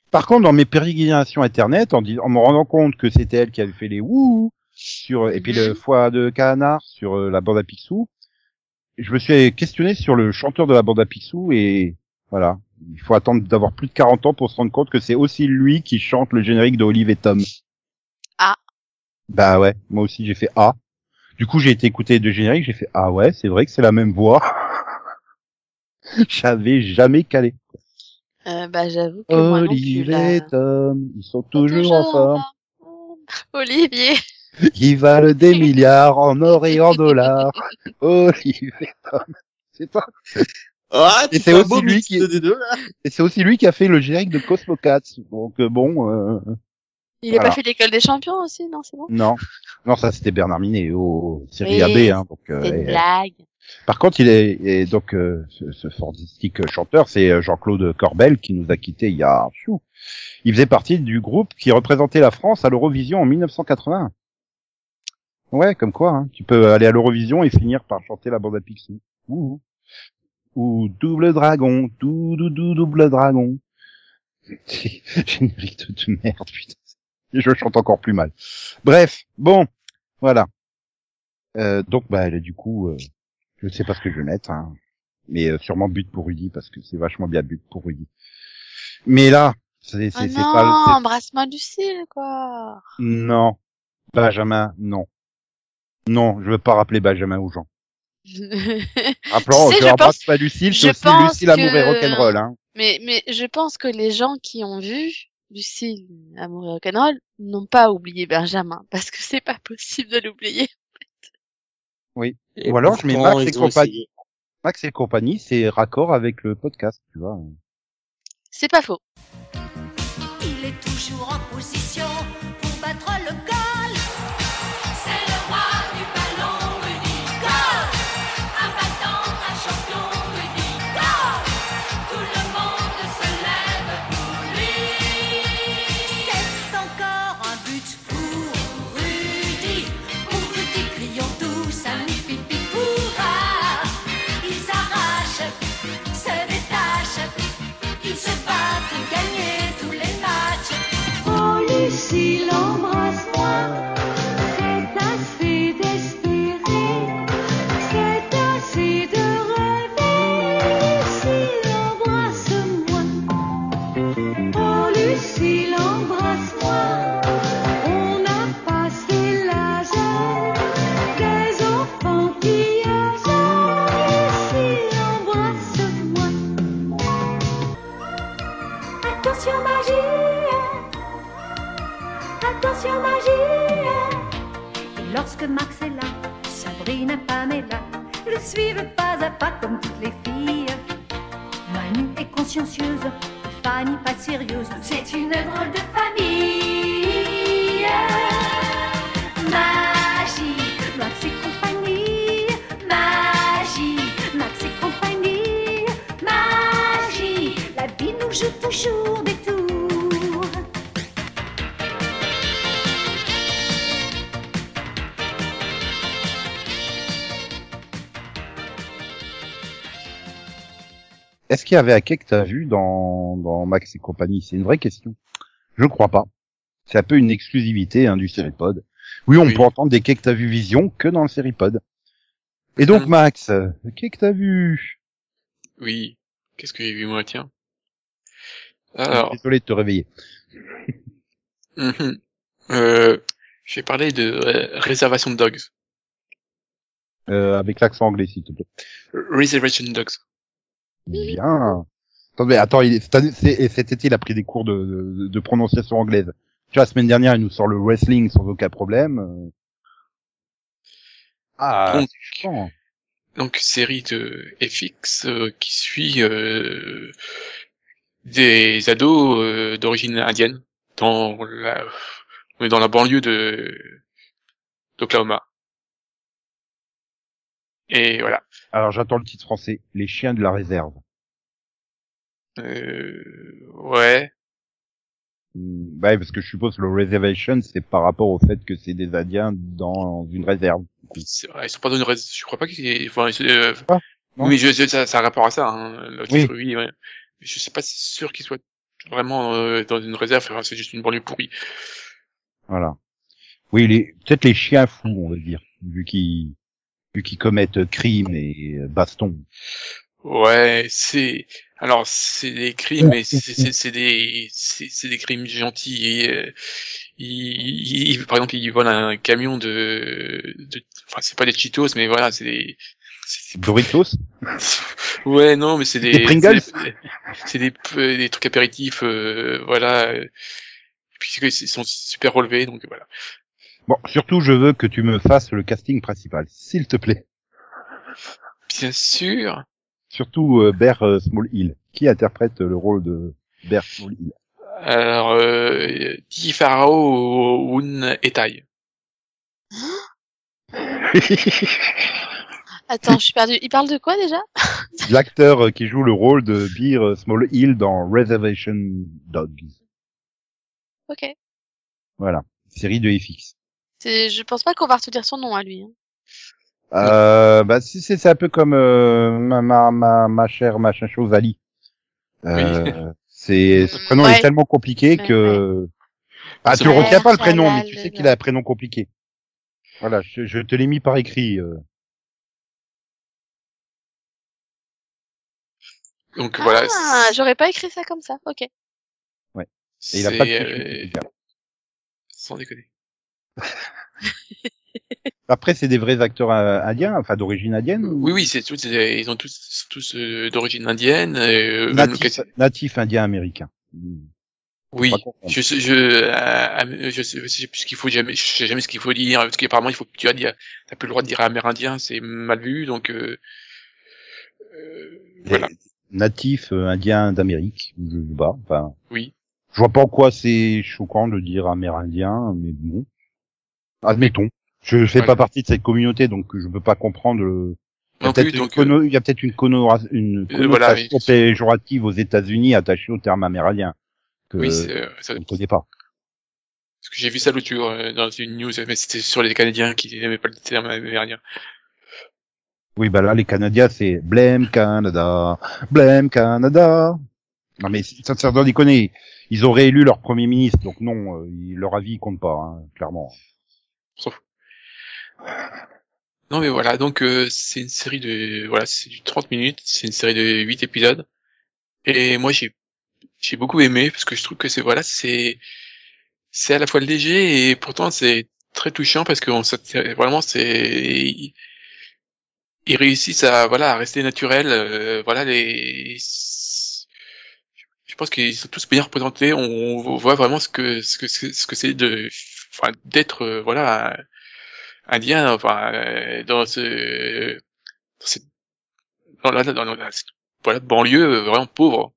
par contre, dans mes pérégrinations internet, en, dis- en me rendant compte que c'était elle qui avait fait les wouh sur et puis le foie de canard sur euh, la bande à Picsou, je me suis questionné sur le chanteur de la bande à Picsou et voilà, il faut attendre d'avoir plus de 40 ans pour se rendre compte que c'est aussi lui qui chante le générique de Olive et Tom. Ah. Bah ouais, moi aussi j'ai fait A. Du coup, j'ai été écouter deux génériques, j'ai fait ah ouais, c'est vrai que c'est la même voix. *laughs* J'avais jamais calé. euh, bah j'avoue que moi non plus Olive là. et Tom, ils sont toujours en forme. *laughs* Olivier. Ils valent des milliards en or et en dollars. *laughs* Olive et Tom. C'est ça. Ah, Et c'est aussi beau lui qui- des deux, là. Et c'est aussi lui qui a fait le générique de Cosmo Cats. Donc euh, bon, euh, Il a Voilà. pas fait l'école des champions aussi, non, c'est bon? non. Non, ça c'était Bernard Minet au série Oui, AB. Hein, donc, euh, C'est une et- blague. Par contre, il est et donc euh, ce, ce fantastique chanteur, c'est Jean-Claude Corbel qui nous a quitté il y a. Il faisait partie du groupe qui représentait la France à l'Eurovision en 1980. Ouais, comme quoi, hein, tu peux aller à l'Eurovision et finir par chanter la bande à Picsou. Ouh. Ou double dragon, dou dou dou double dragon. *laughs* Générique de, de merde, putain. Je chante encore plus mal. Bref, bon, voilà. Euh, donc bah du coup, euh, je sais pas ce que je vais mettre, hein. mais euh, sûrement but pour Rudy parce que c'est vachement bien but pour Rudy. Mais là, c'est Oh c'est non, pas c'est- embrasse-moi Lucille, quoi. non Benjamin, non, non, je veux pas rappeler Benjamin aux gens. Rappelons, Tu sais, je je embrasse pense- pas Lucille, je c'est aussi Lucille amour et que- rock'n'roll, hein. mais, mais je pense que les gens qui ont vu Lucille, Amour et Rock'n'Roll, n'ont pas oublié Benjamin, parce que c'est pas possible de l'oublier. Et Ou alors, je mets Max et compagnie. Max et compagnie, c'est raccord avec le podcast, tu vois. C'est pas faux. Il est toujours en position attention magie. Et lorsque Max est là, Sabrine et Pamela le suivent pas à pas comme toutes les filles. Manu est consciencieuse, Fanny pas sérieuse. C'est une drôle de famille. Magie, Max et compagnie. Magie, Max et compagnie. Magie, la vie nous joue toujours des tours. Est-ce qu'il y avait Ake que t'as vu dans, dans Max et compagnie? C'est une vraie question. Je crois pas. C'est un peu une exclusivité hein, du Seripod. Oui, on Oui. peut entendre des quais que t'as vu Vision que dans le Seripod. Et donc Mhm. Max, qu'est que t'as vu? Oui. Qu'est-ce que j'ai vu moi, tiens Alors, Désolé de te réveiller. *laughs* mhm. euh, je vais parler de euh, Réservation de Dogs. Euh, avec l'accent anglais, s'il te plaît. Reservation Dogs. Bien. Attends, il est- année- c'est- et cet été, il a pris des cours de, de, de prononciation anglaise. Tu vois, la semaine dernière, il nous sort le wrestling sans aucun problème. Ah, Donc, chiant. donc série de FX euh, qui suit euh, des ados euh, d'origine indienne dans la on est dans la banlieue de d'Oklahoma. Et voilà. Alors, j'attends le titre français. Les chiens de la réserve. Euh, ouais. Hmm, Bah, parce que je suppose que le reservation, c'est par rapport au fait que c'est des Indiens dans une réserve. Ils sont pas dans une rais- je crois pas qu'ils aient- enfin, ils- euh, Ah, oui, je, je- ça, ça a rapport à ça, hein, le Oui. titre, oui, ouais. Mais Je sais pas sûr qu'ils soient vraiment euh, dans une réserve, enfin, c'est juste une banlieue pourrie. Voilà. Oui, les, peut-être les chiens fous, on va dire, vu qu'ils, vu qu'ils commettent crimes et euh, bastons. Ouais, c'est alors c'est des crimes, mais c'est c'est- c'est des c'est des crimes gentils. Et, euh, ils, ils- par exemple, ils volent un camion de, de enfin c'est pas des Cheetos, mais voilà, c'est des c'est- Doritos *laughs* Ouais, non, mais c'est des, Des Pringles? c'est des, c'est des, des trucs apéritifs, euh, voilà. Et puis c'est que ils sont super relevés, donc voilà. Bon, surtout, je veux que tu me fasses le casting principal, s'il te plaît. Bien sûr. Surtout euh, Bear euh, Small Hill, qui interprète le rôle de Bear Small Hill. Alors, euh, Di Farao Un Etai. *laughs* Attends, je suis perdue. Il parle de quoi déjà? *laughs* L'acteur qui joue le rôle de Bear euh, Small Hill dans Reservation Dogs. Ok. Voilà, série de FX. C'est, je pense pas qu'on va retenir son nom à lui. hein. Euh, bah si c'est c'est un peu comme euh, ma, ma ma ma chère machin chose Ali. Euh, *laughs* c'est ce prénom Ouais. est tellement compliqué Ouais, que ah tu le Ouais, retiens pas le prénom mais tu sais qu'il a un prénom compliqué. Voilà, je, je te l'ai mis par écrit. euh. Donc voilà. Ah, j'aurais pas écrit ça comme ça. Ok. Et il a pas de euh, sans déconner. *laughs* Après c'est des vrais acteurs euh, indiens, enfin d'origine indienne. ou? Oui, oui, c'est tous, ils ont tous, tous euh, d'origine indienne. Euh, Natif, natif indien américain. Oui, je, sais- je, euh, je, sais, je sais plus ce qu'il faut jamais, je sais jamais ce qu'il faut dire, parce qu'apparemment il faut que tu as dire, t'as plus le droit de dire amérindien, c'est mal vu, donc euh, euh, voilà. Natif indien d'Amérique, je sais pas. Enfin, Oui. je vois pas en quoi c'est choquant de dire amérindien, mais bon. Admettons. Je fais Voilà. pas partie de cette communauté, donc je peux pas comprendre le. Il y a Non peut-être une, euh, conno- une, Euh, voilà, connotation oui. péjorative aux États-Unis attachée au terme amérindien que oui, euh, ça- on ne connaît pas. parce que j'ai vu ça l'autre euh, dans une news, mais c'était sur les Canadiens qui n'aimaient pas le terme amérindien. Oui, bah là, les Canadiens, c'est Blame Canada, Blame Canada. Non mais ça sans déconner, ils ont réélu leur premier ministre, donc non, euh, leur avis compte pas, hein, clairement. Non mais voilà, donc euh, c'est une série de voilà, c'est du 30 minutes, c'est une série de 8 épisodes. Et moi j'ai j'ai beaucoup aimé parce que je trouve que c'est voilà, c'est c'est à la fois léger et pourtant c'est très touchant parce que on vraiment c'est ils réussissent à voilà à rester naturel euh, voilà les je pense qu'ils sont tous bien représentés. On, on voit vraiment ce que ce que ce que c'est de, enfin, d'être euh, voilà un- indien, enfin euh, dans ce dans cette dans la, dans la- cette, voilà banlieue euh, vraiment pauvre.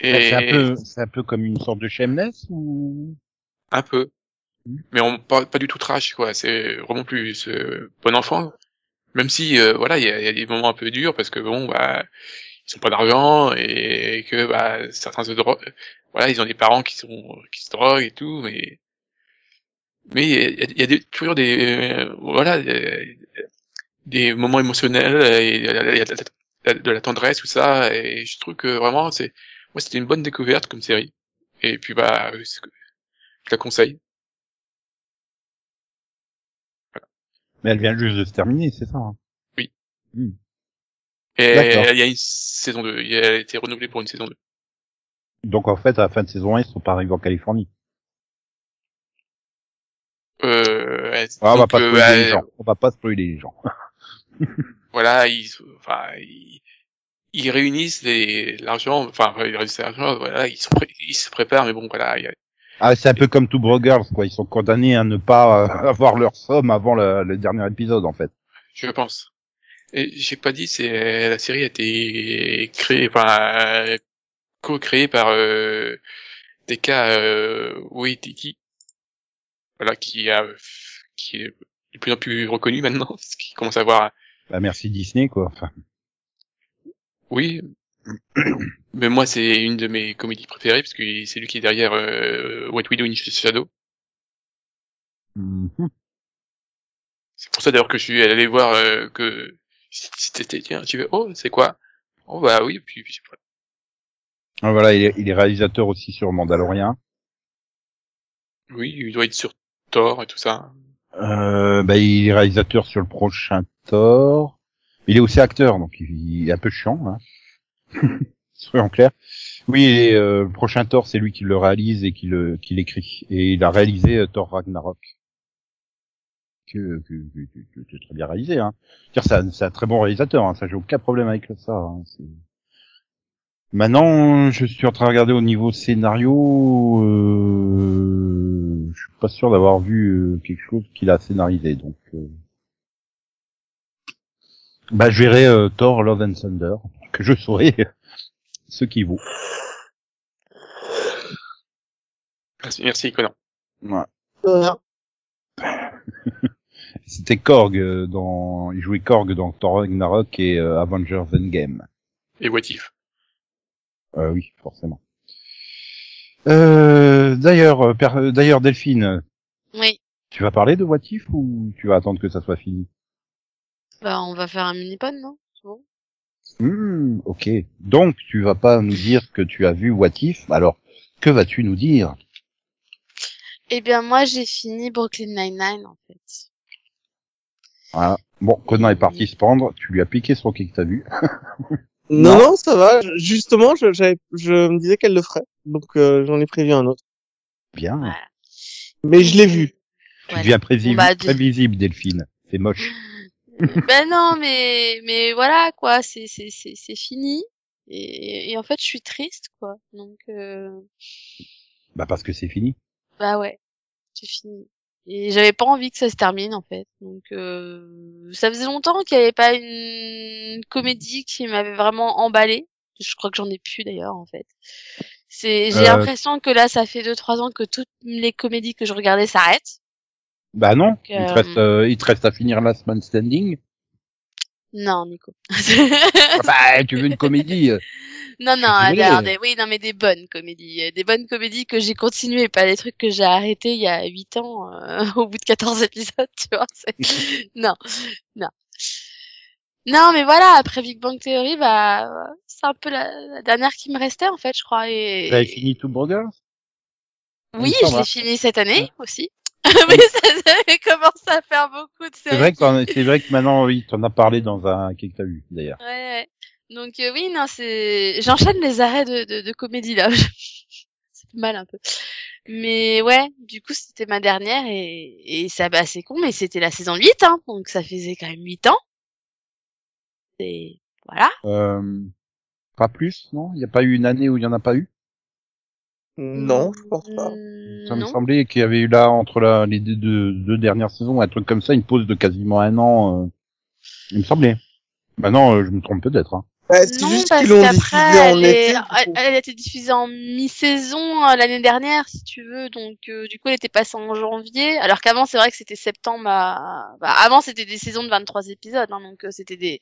Et C'est un peu, c'est un peu comme une sorte de shameless ou? Un peu, Mm. mais on parle pas du tout trash quoi. C'est vraiment plus bon enfant. Même si euh, voilà, il y a, y a des moments un peu durs parce que bon bah ils ont pas d'argent et que bah certains se droguent. Voilà, ils ont des parents qui sont qui se droguent et tout, mais mais il y a, des, toujours des euh, voilà des, des moments émotionnels et il y a- de la, de la tendresse tout ça et je trouve que vraiment c'est moi c'était une bonne découverte comme série et puis bah c'est- je la conseille. Mais elle vient juste de se terminer, c'est ça. hein? Et D'accord. il y a une saison 2, elle a été renouvelée pour une saison 2. Donc en fait, à la fin de saison 1, ils sont pas arrivés en Californie. Euh, Ah, on va pas euh, spoiler les ouais, gens. On va pas spoiler les gens. *laughs* voilà, ils, enfin, ils, ils réunissent les, l'argent, enfin, ils réunissent l'argent, voilà, ils, pré- ils se préparent, mais bon, voilà, il y a- Ah, c'est un peu comme Two Brothers, quoi. Ils sont condamnés à ne pas euh, *laughs* avoir leur somme avant le, le dernier épisode, en fait. je pense. Et j'ai pas dit, c'est, la série a été créée, enfin, euh, co-créée par, euh, des cas, euh, Waititi. Voilà, qui a, qui est de plus en plus reconnu maintenant, *laughs* parce qu'il commence à avoir Bah, merci Disney, quoi. Enfin, Oui. *clears throat* Mais moi, c'est une de mes comédies préférées, parce que c'est lui qui est derrière euh, What We Do in Shadow. mhm. C'est pour ça d'ailleurs que je suis allé voir euh, que si t'étais, tiens, tu veux, oh, c'est quoi? Oh bah oui, puis, puis. Ah, voilà, il est, il est réalisateur aussi sur Mandalorian. oui, il doit être sur Thor et tout ça. Euh, bah, il est réalisateur sur le prochain Thor. Il est aussi acteur, donc il, est un peu chiant. Hein. *laughs* Soyons clairs. Oui, et, euh, le prochain Thor, c'est lui qui le réalise et qui le qui l'écrit. Et il a réalisé euh, Thor Ragnarok. Que, que, que, que- très bien réalisé. Hein. C'est un, un très bon réalisateur. Hein. Ça, j'ai aucun problème avec ça. Hein. Maintenant, je suis en train de regarder au niveau scénario. Euh, je suis pas sûr d'avoir vu euh, quelque chose qu'il a scénarisé. Donc, euh, bah, je verrai euh, Thor Love and Thunder, *laughs* que je saurai *laughs* ce qui vaut. Merci, merci Conan. Ouais. Rien. *laughs* C'était Korg euh, dans, il jouait Korg dans Thor Ragnarok et euh, Avengers Endgame. Et What If? Euh, oui, forcément. Euh, d'ailleurs, euh, per- euh, d'ailleurs Delphine, Oui. tu vas parler de What If ou tu vas attendre que ça soit fini? Bah, on va faire un mini-pod, non? C'est bon Hmm, ok. Donc, tu vas pas nous dire que tu as vu What If? Alors, que vas-tu nous dire? Eh bien, moi, j'ai fini Brooklyn Nine-Nine, en fait. Voilà. Bon, Conan est parti se pendre. Tu lui as piqué son kick que t'as vu? Non, Non. non, ça va. Justement, je me disais qu'elle le ferait. Donc, euh, j'en ai prévu un autre. Bien. Mais je l'ai vu. Tu Voilà. deviens prévisible, bah, du- prévisible, Delphine. C'est moche. *laughs* ben non, mais mais voilà quoi, c'est c'est c'est c'est fini. Et, et en fait, je suis triste quoi. Donc euh, Bah, parce que c'est fini. bah ouais, c'est fini. Et j'avais pas envie que ça se termine en fait. Donc euh, ça faisait longtemps qu'il n'y avait pas une comédie qui m'avait vraiment emballé. Je crois que j'en ai plus d'ailleurs en fait. C'est j'ai Euh. l'impression que là ça fait deux trois ans que toutes les comédies que je regardais s'arrêtent. Bah non. Il te euh, reste, euh, il te reste à finir Last Man Standing. Non, Nico. bah, tu veux une comédie euh. *laughs* Non, non, alors, des, oui, non, mais des bonnes comédies. Euh, Des bonnes comédies que j'ai continué, pas des trucs que j'ai arrêtés il y a 8 ans, euh, *laughs* au bout de 14 épisodes, tu vois. *laughs* non, non. Non, mais voilà, après Big Bang Theory, bah, c'est un peu la, la dernière qui me restait, en fait, je crois. Et... T'avais fini Two Brothers Oui, je l'ai fini cette année aussi. *laughs* mais ça, ça commence à faire beaucoup de séries. C'est vrai que t'en- c'est vrai que maintenant, oui, t'en as parlé dans un que t'as vu, d'ailleurs. Ouais, ouais. Donc euh, oui, non, c'est j'enchaîne les arrêts de, de, de comédie là. *laughs* c'est mal un peu. Mais ouais, du coup, c'était ma dernière et et ça bah c'est con mais c'était la saison 8 hein. Donc ça faisait quand même 8 ans. Et voilà. Euh, Pas plus, non? Il n'y a pas eu une année où il y en a pas eu? Non, je pense pas. Mm, Ça me non. semblait qu'il y avait eu là, entre la, les deux, deux- deux dernières saisons, un truc comme ça, une pause de quasiment un an. euh, il me semblait. Bah non, euh, je me trompe peut-être. Hein. Bah, c'est Non, juste parce qu'ils l'ont qu'après, en elle, été. elle, a été diffusée en mi-saison euh, l'année dernière, si tu veux. Donc, euh, du coup, elle était passée en janvier. Alors qu'avant, c'est vrai que c'était septembre. à- bah, avant, c'était des saisons de 23 épisodes. Hein, donc, euh, c'était des,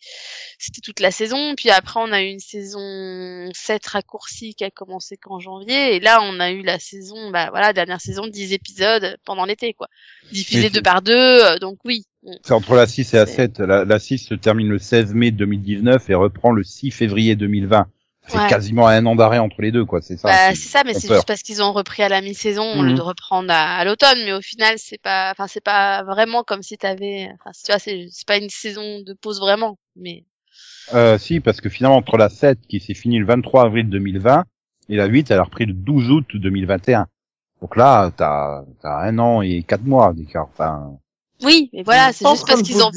c'était toute la saison. Puis après, on a eu une saison 7 raccourcie qui a commencé qu'en janvier. Et là, on a eu la saison, bah voilà, dernière saison, 10 épisodes pendant l'été, quoi. Diffusée Oui, deux par deux. euh, donc oui. On- C'est entre la 6 et la C'est- 7. La, la 6 se termine le 16 mai 2019 et reprend le 6 février 2020. C'est Ouais. quasiment un an d'arrêt entre les deux, quoi. C'est ça. Bah, c'est ça, mais c'est juste parce qu'ils ont repris à la mi-saison au lieu Mhm. de reprendre à, à l'automne. Mais au final, c'est pas, enfin, c'est pas vraiment comme si t'avais, enfin, tu vois, c'est, c'est pas une saison de pause vraiment. Mais Euh, si, parce que finalement, entre la 7 qui s'est finie le 23 avril 2020 et la 8, elle a repris le 12 août 2021. Donc là, t'as as un an et quatre mois d'écart. Enfin, oui, mais voilà, c'est juste parce qu'ils ont,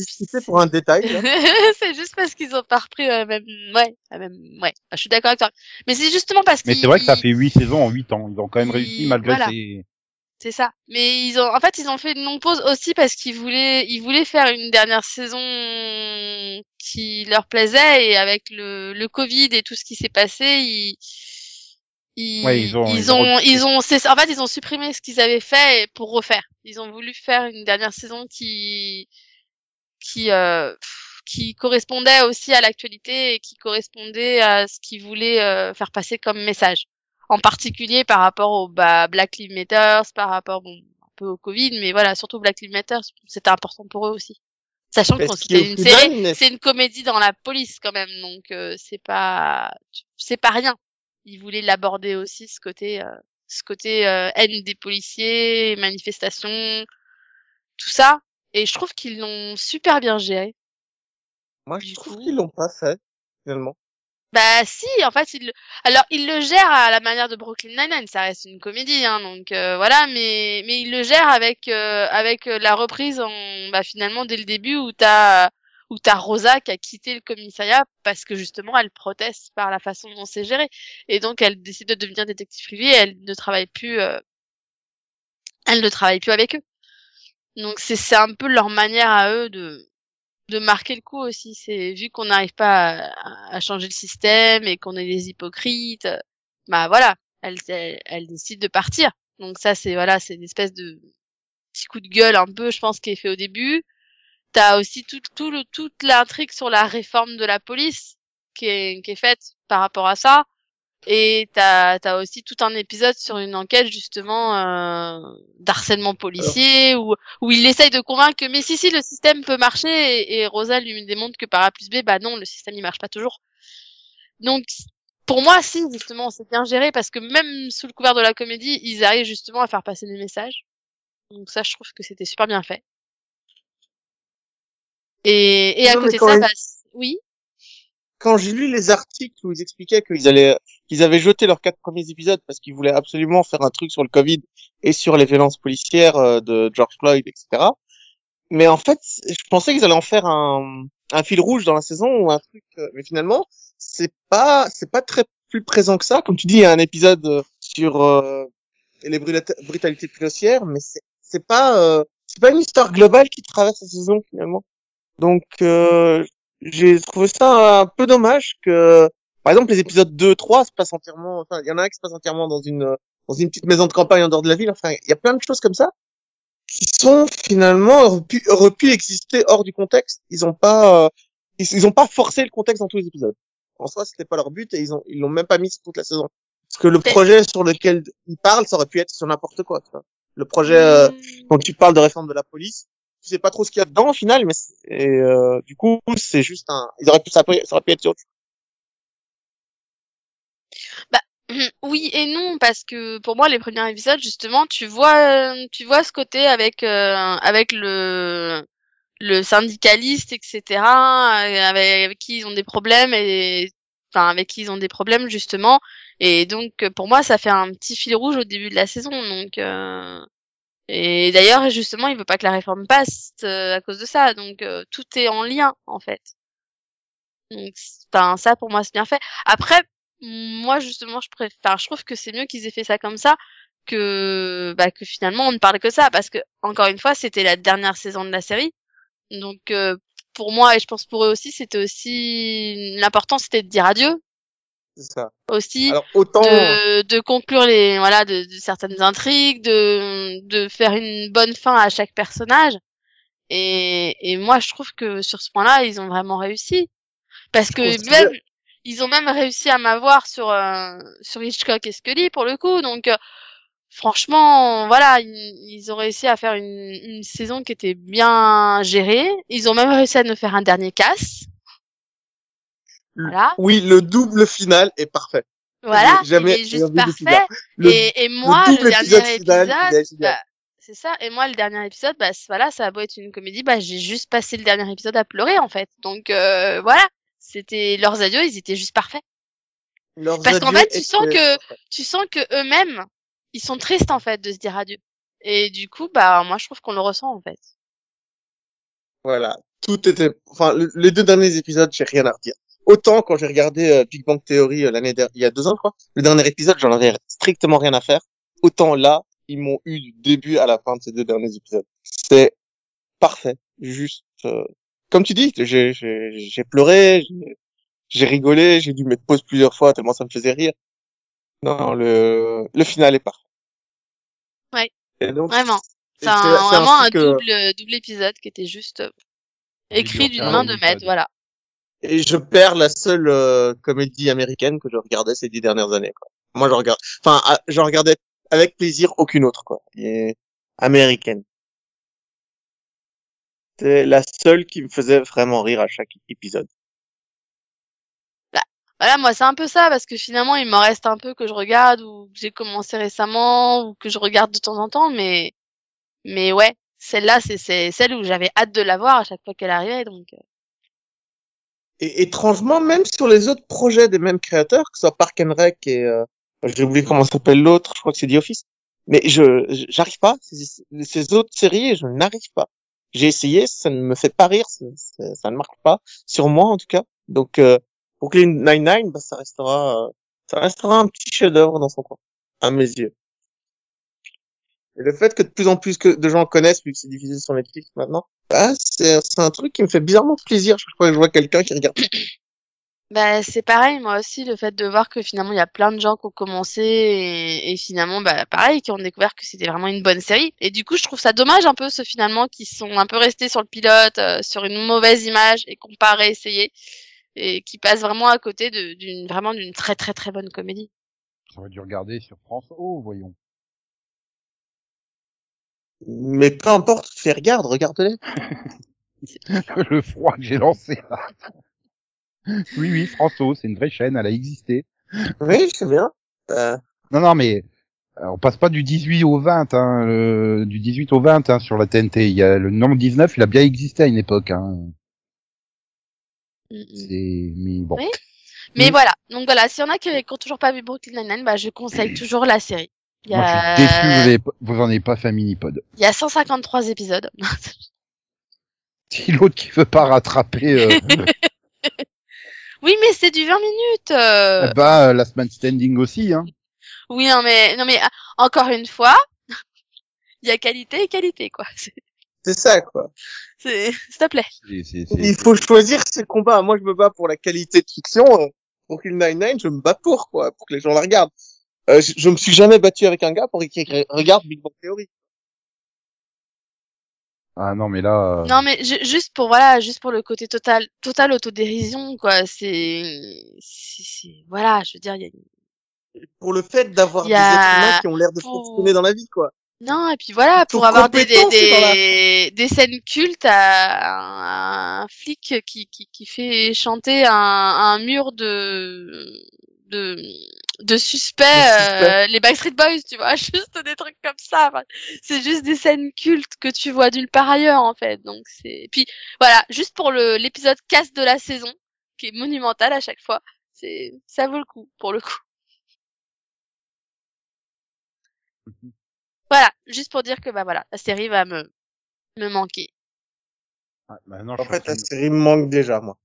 pour un détail. là. *laughs* c'est juste parce qu'ils ont pas repris la même, ouais, la même, ouais. Bah, je suis d'accord avec toi. Mais c'est justement parce mais qu'ils, c'est vrai que ça fait huit saisons en huit ans. Ils ont quand même réussi malgré voilà. ces. C'est ça. Mais ils ont, en fait, ils ont fait une longue pause aussi parce qu'ils voulaient, ils voulaient faire une dernière saison qui leur plaisait et avec le, le Covid et tout ce qui s'est passé, ils, ils, Ouais, ils ont- ils ils ont ils ont, c'est, en fait, ils ont supprimé ce qu'ils avaient fait pour refaire. Ils ont voulu faire une dernière saison qui, qui, euh, qui correspondait aussi à l'actualité et qui correspondait à ce qu'ils voulaient euh, faire passer comme message en particulier par rapport au bah, Black Lives Matter, par rapport bon, un peu au Covid, mais voilà, surtout Black Lives Matter, c'était important pour eux aussi. Sachant que Mais bon, ce qui est c'était au une série, c'est une comédie dans la police quand même, donc euh, c'est pas, c'est pas rien. Ils voulaient l'aborder aussi ce côté, euh, ce côté euh, haine des policiers, manifestations, tout ça. Et je trouve qu'ils l'ont super bien géré. Moi, je Du trouve coup- qu'ils l'ont pas fait, finalement. Bah si, en fait, il le... alors il le gère à la manière de Brooklyn Nine-Nine, ça reste une comédie, hein, donc euh, voilà, mais mais il le gère avec euh, avec euh, la reprise en bah finalement dès le début où t'as où t'as Rosa qui a quitté le commissariat parce que justement elle proteste par la façon dont c'est géré et donc elle décide de devenir détective privée, et elle ne travaille plus euh, elle ne travaille plus avec eux. Donc c'est c'est un peu leur manière à eux de de marquer le coup aussi. C'est vu qu'on n'arrive pas à, à changer le système et qu'on est des hypocrites, euh, bah voilà, elle, elle, elle décide de partir. Donc ça c'est voilà, c'est une espèce de petit coup de gueule un peu, je pense, qui est fait au début. T'as aussi tout, tout le, toute l'intrigue sur la réforme de la police qui est, qui est faite par rapport à ça. Et t'as as aussi tout un épisode sur une enquête justement euh, d'harcèlement policier où où il essaye de convaincre que mais si si le système peut marcher et, et Rosa lui démontre que par A plus B bah non le système il marche pas toujours. Donc pour moi si justement c'est bien géré parce que même sous le couvert de la comédie ils arrivent justement à faire passer des messages. Donc ça je trouve que c'était super bien fait. Et, et à Non, côté de ça bah, oui Quand j'ai lu les articles où ils expliquaient qu'ils allaient, qu'ils avaient jeté leurs quatre premiers épisodes parce qu'ils voulaient absolument faire un truc sur le Covid et sur les violences policières euh, de George Floyd, etc. Mais en fait, je pensais qu'ils allaient en faire un, un fil rouge dans la saison ou un truc. euh, Mais finalement, c'est pas, c'est pas très plus présent que ça. Comme tu dis, il y a un épisode euh, sur euh, les brutalités policières, mais c'est, c'est pas, euh, c'est pas une histoire globale qui traverse la saison finalement. Donc, euh, j'ai trouvé ça un peu dommage que, par exemple, les épisodes 2, 3 se passent entièrement, enfin, il y en a un qui se passe entièrement dans une, dans une petite maison de campagne en dehors de la ville. Enfin, il y a plein de choses comme ça qui sont finalement auraient pu, auraient pu exister hors du contexte. Ils ont pas, euh, ils, ils ont pas forcé le contexte dans tous les épisodes. En soi, c'était pas leur but et ils ont, ils l'ont même pas mis sur toute la saison. Parce que le projet sur lequel ils parlent, ça aurait pu être sur n'importe quoi. tu vois. Le projet, euh, quand tu parles de réforme de la police, tu sais pas trop ce qu'il y a dedans au final, mais euh, du coup c'est juste un, ils auraient pu ça, aurait- pu être sur chose. *clears throat* Oui et non parce que pour moi les premiers épisodes justement tu vois tu vois ce côté avec euh, avec le le syndicaliste etc euh, avec, avec qui ils ont des problèmes et enfin avec qui ils ont des problèmes justement et donc pour moi ça fait un petit fil rouge au début de la saison donc euh, et d'ailleurs justement il veut pas que la réforme passe euh, à cause de ça donc euh, tout est en lien en fait Donc, enfin, ça pour moi c'est bien fait. Après, moi justement, je préfère, je trouve que c'est mieux qu'ils aient fait ça comme ça que bah que finalement on ne parle que ça parce que encore une fois c'était la dernière saison de la série. Donc euh, pour moi et je pense pour eux aussi c'était aussi l'important c'était de dire adieu ça. aussi Alors autant de, de conclure les voilà de, de certaines intrigues de de faire une bonne fin à chaque personnage. Et et moi je trouve que sur ce point-là ils ont vraiment réussi. Parce que même ils ont même réussi à m'avoir sur euh, sur Hitchcock et Scully pour le coup. Donc euh, franchement voilà ils ont réussi à faire une une saison qui était bien gérée. Ils ont même réussi à nous faire un dernier casse voilà oui, le double final est parfait. voilà il est juste parfait. Le- et, et moi, le, dernier épisode bah, c'est ça. Et moi, le dernier épisode, bah, voilà, ça a beau être une comédie, bah, j'ai juste passé le dernier épisode à pleurer, en fait. Donc, euh, voilà. C'était leurs adieux, ils étaient juste parfaits. Leurs Parce qu'en fait, tu sens que, tu sens que eux-mêmes, ils sont tristes, en fait, de se dire adieu. Et du coup, bah, moi, je trouve qu'on le ressent, en fait. Voilà, tout était. Enfin, le- les deux derniers épisodes, j'ai rien à redire. Autant quand j'ai regardé euh, Big Bang Theory euh, l'année dernière, il y a deux ans, je crois, le dernier épisode, j'en avais strictement rien à faire. Autant là, ils m'ont eu du début à la fin de ces deux derniers épisodes. C'est parfait, juste. euh, Comme tu dis, j'ai pleuré, j'ai- rigolé, j'ai dû mettre pause plusieurs fois tellement ça me faisait rire. Non, le le final est parfait. Ouais. Et donc, Vraiment. C'est vraiment un truc, euh, double, double épisode qui était juste écrit d'une main de une maître, voilà. Et je perds la seule euh, comédie américaine que je regardais ces dix dernières années. Quoi. Moi, je regarde, enfin, ah, regardais avec plaisir aucune autre, quoi. Américaine. C'est la seule qui me faisait vraiment rire à chaque épisode. Voilà, moi c'est un peu ça parce que finalement il m'en reste un peu que je regarde ou que j'ai commencé récemment ou que je regarde de temps en temps, mais mais ouais, celle-là c'est c'est celle où j'avais hâte de la voir à chaque fois qu'elle arrivait donc. Et étrangement, même sur les autres projets des mêmes créateurs, que ce soit Park and Rec et euh, j'ai oublié comment s'appelle l'autre, je crois que c'est The Office. Mais je j'arrive pas. Ces, autres séries, je n'arrive pas. J'ai essayé, ça ne me fait pas rire, ça, ne marche pas sur moi en tout cas. Donc euh, Brooklyn Nine-Nine, bah, ça restera, euh, ça restera un petit chef-d'œuvre dans son coin, à mes yeux. Et le fait que de plus en plus que de gens connaissent, vu que c'est diffusé sur Netflix maintenant, bah, c'est c'est un truc qui me fait bizarrement plaisir chaque fois que je vois quelqu'un qui regarde. *clears throat* Bah c'est pareil moi aussi le fait de voir que finalement il y a plein de gens qui ont commencé et, et finalement bah pareil qui ont découvert que c'était vraiment une bonne série et du coup je trouve ça dommage un peu ce finalement qui sont un peu restés sur le pilote euh, sur une mauvaise image et qu'on pas réessayé et qui passent vraiment à côté d'une vraiment d'une très très très bonne comédie. J'aurais dû regarder sur France O, voyons. Mais peu importe, fais regarde, regarde-les. *laughs* le froid que j'ai lancé là. Oui, oui, France O, c'est une vraie chaîne, elle a existé. Oui, c'est bien. Euh, Non, non, mais euh, on passe pas du 18 au 20, hein, le- du 18 au 20 hein, sur la TNT. Il y a le nombre 19, il a bien existé à une époque. Hein. Mm, mm. C'est, mais bon. Oui. Mais voilà, donc voilà, s'il y en a qui qui ont toujours pas vu Brooklyn Nine-Nine, bah je conseille toujours la série. Y Moi, je suis déçu, vous, avez pas- vous en avez pas fait un mini-pod. il y a 153 épisodes. *laughs* Si l'autre qui veut pas rattraper, euh, *laughs* oui, mais c'est du 20 minutes. euh. eh ben, euh, Last Man Standing aussi, hein. Oui, non mais non mais ah, encore une fois, *laughs* il y a qualité et qualité quoi. C'est, ça, quoi. c'est- s'il te plaît. Il faut choisir ses combats. Moi, je me bats pour la qualité de fiction. Pour Kill Nine-Nine, je me bats pour, quoi, pour que les gens la regardent. Euh, je, je me suis jamais battu avec un gars pour qu'il regarde Big Bang Theory. Ah non, mais là, euh, Non mais ju- juste pour voilà, juste pour le côté total total autodérision quoi. C'est, c'est, c'est- voilà, je veux dire il y a Pour le fait d'avoir des êtres humains qui ont l'air de pour- fonctionner dans la vie, quoi. Non, et puis voilà, pour avoir des, des, la- des, scènes cultes à un, un flic qui, qui, qui fait chanter un, un mur de, de, de suspects, suspects. euh, les Backstreet Boys, tu vois, *laughs* juste des trucs comme ça. Enfin, c'est juste des scènes cultes que tu vois nulle part ailleurs, en fait. Donc c'est, puis voilà, juste pour le, l'épisode casse de la saison, qui est monumental à chaque fois, c'est, ça vaut le coup, pour le coup. Voilà, juste pour dire que bah voilà, la série va me me manquer. ah, maintenant, En je suis fait, la série me manque déjà, moi.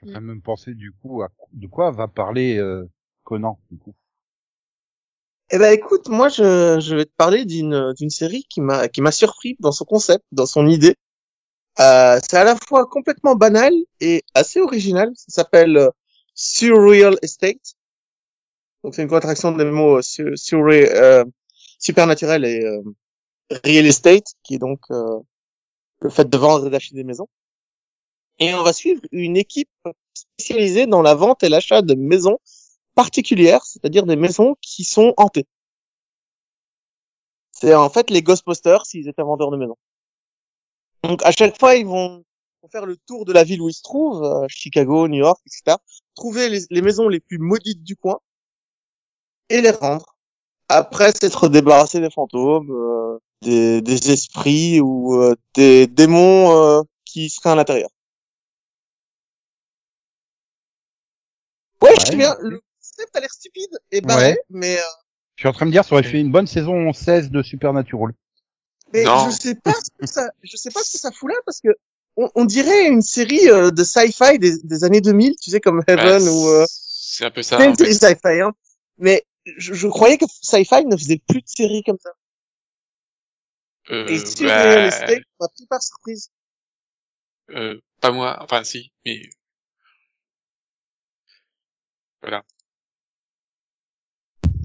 Je suis en train de me penser du coup à de quoi va parler euh, Conan du coup? Eh ben écoute, moi je, je vais te parler d'une d'une série qui m'a qui m'a surpris dans son concept, dans son idée. Euh, c'est à la fois complètement banal et assez original. Ça s'appelle euh, Surreal Estate. Donc c'est une contraction des mots euh, sur, surre- euh, supernaturel et euh, real estate, qui est donc euh, le fait de vendre et d'acheter des maisons. Et on va suivre une équipe spécialisée dans la vente et l'achat de maisons particulières, c'est-à-dire des maisons qui sont hantées. C'est en fait les Ghostbusters s'ils étaient vendeurs de maisons. Donc à chaque fois, ils vont faire le tour de la ville où ils se trouvent, euh, Chicago, New York, etc. Trouver les, les maisons les plus maudites du coin et les rendre. Après s'être débarrassé des fantômes, euh, des, des esprits ou euh, des démons euh, qui seraient à l'intérieur. Je bien, le concept a l'air stupide et barré, Ouais. mais, euh, Je suis en train de dire, ça aurait fait une bonne saison 16 de Supernatural. mais Non. je sais pas ce que ça, je sais pas ce que ça fout là parce que on, on dirait une série euh, de sci-fi des, des années 2000, tu sais comme Heaven Bah, ou euh, C'est un peu ça. c'est une série sci-fi, hein. Mais je, je croyais que sci-fi ne faisait plus de séries comme ça. Euh, Et sur bah, Estate, on m'a pris par surprise. euh, pas moi, enfin si, mais voilà.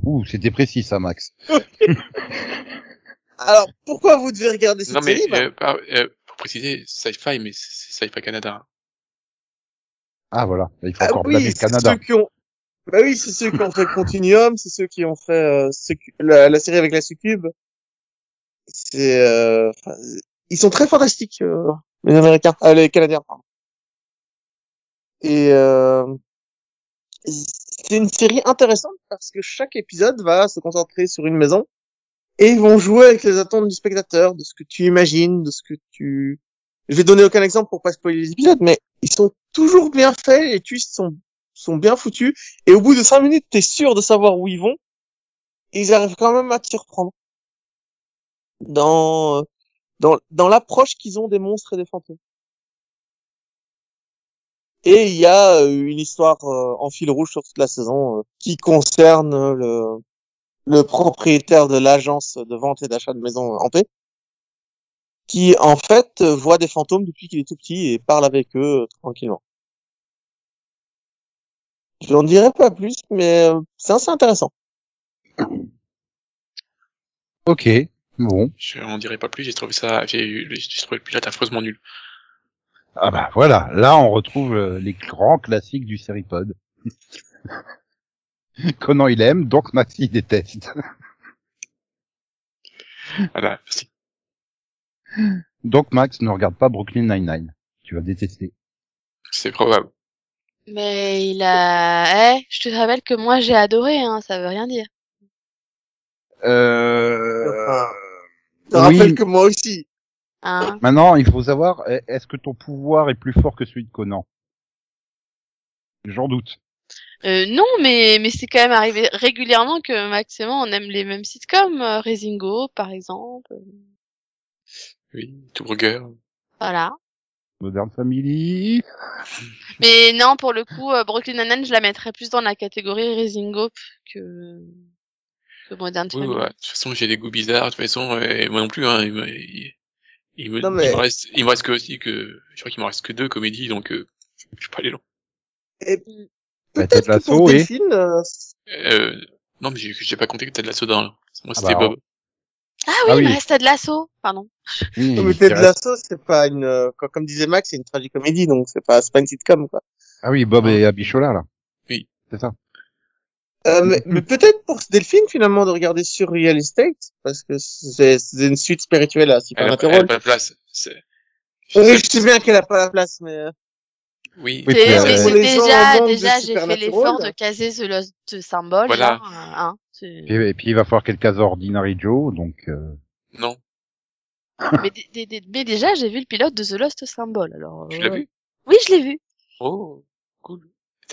Ouh, c'était précis ça, Max. *laughs* Alors pourquoi vous devez regarder cette Non mais série bah, euh, par- euh, pour préciser, sci-fi, mais c'est sci-fi Canada. Ah voilà, il faut Ah encore blâmer oui, le c'est Canada. ceux qui ont. Bah oui, c'est ceux qui ont fait Continuum, c'est ceux qui ont fait euh, la, la série avec la succube. C'est, euh, enfin, ils sont très fantastiques, euh, les Américains, euh, les Canadiens. Pardon. Et euh, c'est une série intéressante parce que chaque épisode va se concentrer sur une maison et ils vont jouer avec les attentes du spectateur, de ce que tu imagines, de ce que tu. Je vais donner aucun exemple pour pas spoiler les épisodes, mais ils sont toujours bien faits, les twists sont sont bien foutus, et au bout de cinq minutes, t'es sûr de savoir où ils vont, et ils arrivent quand même à t'y reprendre. Dans, dans, dans l'approche qu'ils ont des monstres et des fantômes. Et il y a euh, une histoire euh, en fil rouge sur toute la saison euh, qui concerne le, le propriétaire de l'agence de vente et d'achat de maisons en paix, qui en fait voit des fantômes depuis qu'il est tout petit et parle avec eux tranquillement. Je n'en dirai pas plus, mais c'est assez intéressant. Ok, bon. Je n'en dirai pas plus, j'ai trouvé ça, j'ai eu- j'ai trouvé le pilote affreusement nul. Ah bah voilà, là on retrouve euh, les grands classiques du Seripod. *laughs* Conan il aime, donc Maxi déteste. Voilà, merci. Donc Max ne regarde pas Brooklyn Nine-Nine. Tu vas détester. C'est probable. Mais il a... Eh, je te rappelle que moi j'ai adoré, hein, ça veut rien dire. Euh... Enfin, je te oui. rappelle que moi aussi. Hein. Maintenant, il faut savoir, est- est-ce que ton pouvoir est plus fort que celui de Conan? J'en doute. Euh, non, mais, mais c'est quand même arrivé régulièrement que Max et moi on aime les mêmes sitcoms, euh, Raising Hope, par exemple. Oui, tout burger. Voilà. Modern Family. Mais non, pour le coup, euh, Brooklyn Nine-Nine, je la mettrais plus dans la catégorie Raising Hope que, que Modern Oui, Family. ouais. De toute façon, j'ai des goûts bizarres. De toute façon, moi non plus. Hein, il, il, me, Non, mais- il me reste, il me reste que aussi que, je crois qu'il me reste que deux comédies, donc euh, je peux pas aller long. Et Bah, peut-être Ted que pour Lasso, et- Delphine, euh, Euh, non, mais j'ai j'ai pas compté que t'as de la soda. Moi, Ah c'était bah, Bob. Ah oui, Ah il me oui. restait de l'assaut, pardon. Oui, non, mais Ted reste- Lasso, c'est pas une, euh, co- comme disait Max, c'est une tragicomédie, donc c'est pas, c'est pas une sitcom, quoi. Ah oui, Bob et Abichola, là. Oui. C'est ça. Euh, mais, mais peut-être pour Delphine, finalement, de regarder sur Real Estate, parce que c'est, c'est une suite spirituelle à Elle a, elle a Supernatural. pas de place. C'est- Oui, je sais bien qu'elle a pas la place, mais, euh, Oui. Oui, C'est- puis, mais euh, déjà, déjà, j'ai fait Supernatural. l'effort de caser The Lost Symbol. Voilà. là, hein, Et, et puis il va falloir qu'elle case Ordinary Joe, donc... euh, Non. mais, dé- dé- dé- mais déjà, j'ai vu le pilote de The Lost Symbol, alors. Tu l'as ouais. vu? Oui, je l'ai vu. Oh, cool.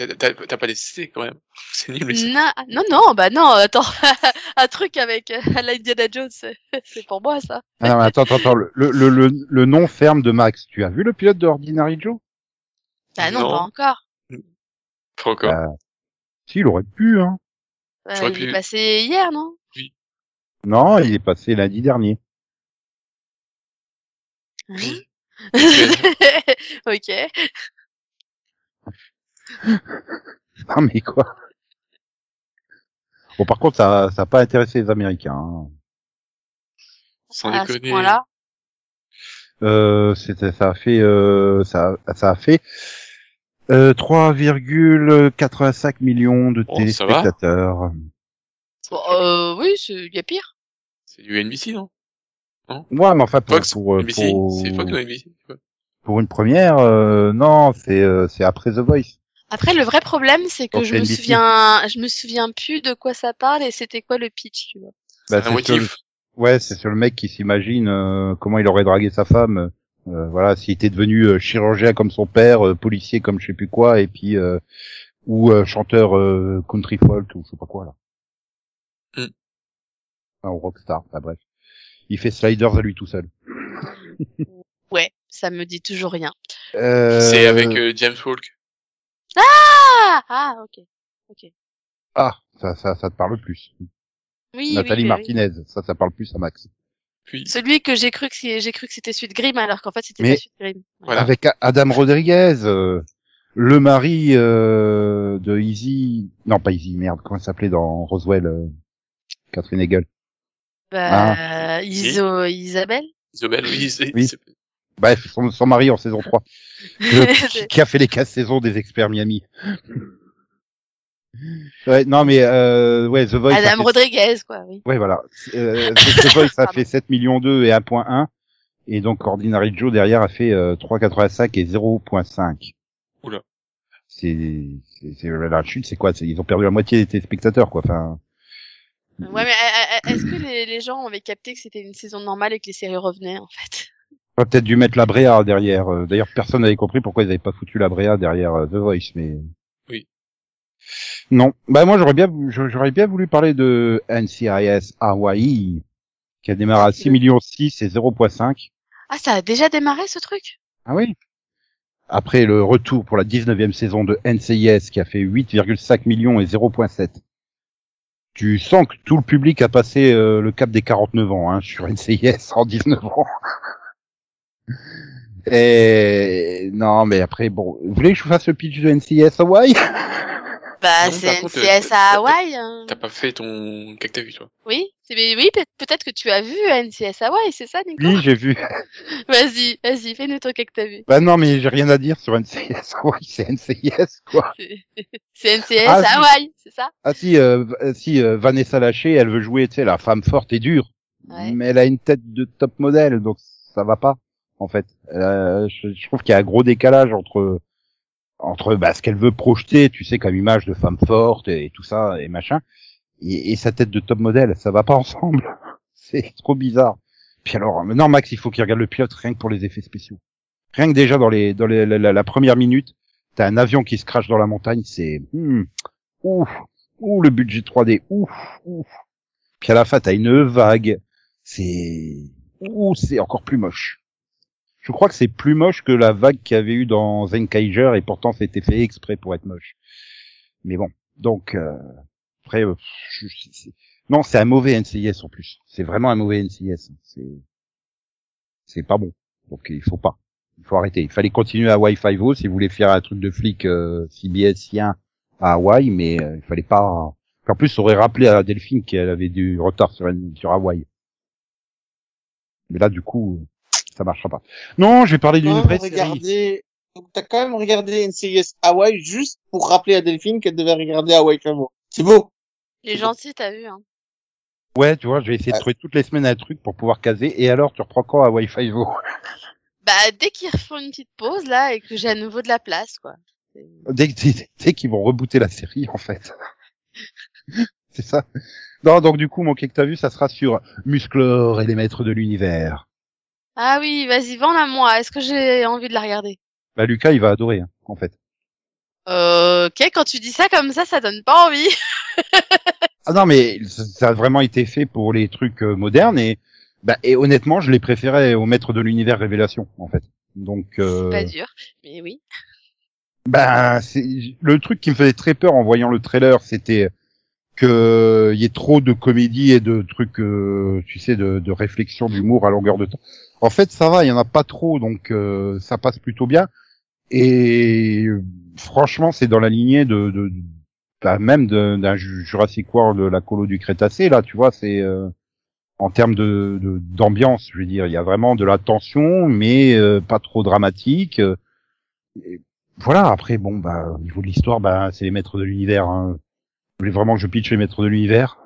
T'as pas décidé quand même. *laughs* C'est nul. mais c'est- Non, non, non, bah non, attends, *laughs* un truc avec euh, à la Indiana Jones, *laughs* c'est pour moi ça. Ah non, mais attends, attends, attends, le, le, le, le nom ferme de Max. Tu as vu le pilote de Ordinary Joe? Bah non, Non. pas encore. Pas encore. Euh, si, il aurait pu, hein. Euh, J'aurais il pu- est passé hier, non? Non, il est passé lundi dernier. Hein? Oui. Ok. *laughs* Non, mais quoi? Bon, par contre, ça, ça a pas intéressé les Américains. hein. Sans à ce déconner. point-là? Euh, c'était, ça a fait, euh, ça, ça a fait euh, 3,85 millions de Oh, ça va? téléspectateurs. Bon, euh, oui, c'est- il y a pire. C'est du NBC, non? Ouais, mais enfin pour Fox, pour, euh, NBC, pour, c'est Fox ou NBC ouais. pour une première, euh, non, c'est euh, c'est après The Voice. Après, le vrai problème, c'est que je me souviens, je me souviens plus de quoi ça parle et c'était quoi le pitch, tu vois. Bah, C'est sur le-. Ouais, c'est sur le mec qui s'imagine euh, comment il aurait dragué sa femme. euh, voilà, s'il était devenu euh, chirurgien comme son père, euh, policier comme je sais plus quoi, et puis euh, ou euh, chanteur euh, country folk ou je sais pas quoi là. Mm. Enfin, ou rockstar, enfin bref. Il fait sliders à lui tout seul. Ouais, ça me dit toujours rien. Euh, C'est avec euh, James Walk. Ah, ah, ok. Ah, ça, ça, ça te parle plus. Oui, Nathalie oui, oui, Martinez, ça, ça parle plus à Max. Puis. Celui que j'ai cru que j'ai cru que c'était celui de Grimm alors qu'en fait c'était pas de Grimm. Voilà. Avec Adam Rodriguez, euh, le mari euh, de Easy, non pas Easy, merde, comment il s'appelait dans Roswell, euh, Catherine Hegel? Bah, Iso, Isabelle? Isabelle, oui, c'est, Oui. Bref, son, son mari en saison 3, *laughs* le- qui, a fait les 15 saisons des experts Miami. ouais, non mais euh, ouais, The Voice. Adam fait- Rodriguez, quoi, oui. Ouais, voilà. Euh, *laughs* The Voice a fait 7 millions 2 et 1.1. Et donc Ordinary Joe derrière a fait euh, 3,85 et 0.5. Oula. C'est, c'est, c'est- la chute, c'est quoi? Ils ont perdu la moitié des téléspectateurs, quoi. Enfin, Ouais, mais euh, euh, est-ce que les, les gens avaient capté que c'était une saison normale et que les séries revenaient, en fait? On aurait peut-être dû mettre la Brea derrière. Euh, D'ailleurs, personne n'avait compris pourquoi ils n'avaient pas foutu la Brea derrière euh, The Voice, mais. Oui. Non. Bah moi, j'aurais bien, j'aurais bien voulu parler de NCIS Hawaii, qui a démarré à 6 millions 6 et 0.5. Ah, ça a déjà démarré, ce truc? Ah oui. Après le retour pour la 19e saison de NCIS qui a fait 8,5 millions et 0.7. Tu sens que tout le public a passé euh, le cap des 49 ans hein, sur NCIS en 19 ans. Et non, mais après, bon, vous voulez que je vous fasse le pitch de NCIS Hawaii? Bah, c'est NCS à Hawaï. hein. T'as pas fait ton, qu'est-ce que t'as vu, toi? Oui, c'est- mais oui, peut- peut-être que tu as vu NCS Hawaii, c'est ça, Nico? Oui, j'ai vu. Vas-y, vas-y, fais-nous ton que t'as vu. Bah non, mais j'ai rien à dire sur NCIS Hawaii, c'est NCIS quoi. *laughs* C'est NCS Ah, si. Hawaii, c'est ça? Ah si, euh, euh, si euh, Vanessa Lachey, elle veut jouer, tu sais, la femme forte et dure. Ouais. mais elle a une tête de top modèle, donc ça va pas, en fait. Euh, je, je trouve qu'il y a un gros décalage entre entre bah, ce qu'elle veut projeter, tu sais, comme image de femme forte et, tout ça et machin, et, et sa tête de top modèle, ça va pas ensemble. *laughs* C'est trop bizarre. Puis alors, maintenant Max, il faut qu'il regarde le pilote rien que pour les effets spéciaux. Rien que déjà dans les dans les, la, la- première minute, t'as un avion qui se crache dans la montagne, c'est hmm, ouf, ouh le budget 3D, ouf, ouf. Puis à la fin, t'as une vague, c'est ouh, c'est encore plus moche. Je crois que c'est plus moche que la vague qu'il y avait eu dans Zenkaiger et pourtant c'était fait exprès pour être moche. Mais bon, donc euh, après, euh, non, c'est un mauvais NCIS en plus. C'est vraiment un mauvais NCIS. C'est c'est pas bon. Donc il faut pas. Il faut arrêter. Il fallait continuer à Wi-Fi Vo si vous voulez faire un truc de flic euh, CBSien à Hawaï, mais euh, il fallait pas. En plus, ça aurait rappelé à Delphine qu'elle avait du retard sur, sur Hawaï. Mais là, du coup, ça marchera pas. Non, je vais parler d'une vraie même série. donc t'as quand même regardé NCIS Hawaii juste pour rappeler à Delphine qu'elle devait regarder Hawaii Five-O. C'est beau. Les gentils, t'as vu, hein. Ouais, tu vois, je vais essayer de trouver toutes les semaines un truc pour pouvoir caser. Et alors, tu reprends quand à Wi-Fi Vo Bah, dès qu'ils refont une petite pause, là, et que j'ai à nouveau de la place, quoi. Dès, dès, dès qu'ils vont rebooter la série, en fait. *laughs* C'est ça. Non, donc du coup, mon que t'as vu, ça sera sur Musclor et les maîtres de l'univers. Ah oui, vas-y, vends-la moi. Est-ce que j'ai envie de la regarder? Bah, Lucas, il va adorer, hein, en fait. euh, Ok, quand tu dis ça comme ça, ça donne pas envie. *laughs* Ah non, mais ça a vraiment été fait pour les trucs euh, modernes et bah et honnêtement, je les préférais aux maîtres de l'univers Révélation en fait. Donc C'est euh, pas dur, mais oui. Ben, c'est le truc qui me faisait très peur en voyant le trailer, c'était que il y ait trop de comédie et de trucs, euh, tu sais, de, de réflexion, d'humour à longueur de temps. En fait, ça va, il y en a pas trop, donc euh, ça passe plutôt bien. Et franchement, c'est dans la lignée de, de, bah, même d'un Ju- Jurassic World, la colo du Crétacé, là, tu vois, c'est euh, en termes de d'ambiance, je veux dire, il y a vraiment de la tension, mais euh, pas trop dramatique. et voilà, après, bon, bah, au niveau de l'histoire, bah, c'est les maîtres de l'univers. Hein. Vous voulez vraiment que je pitch les maîtres de l'univers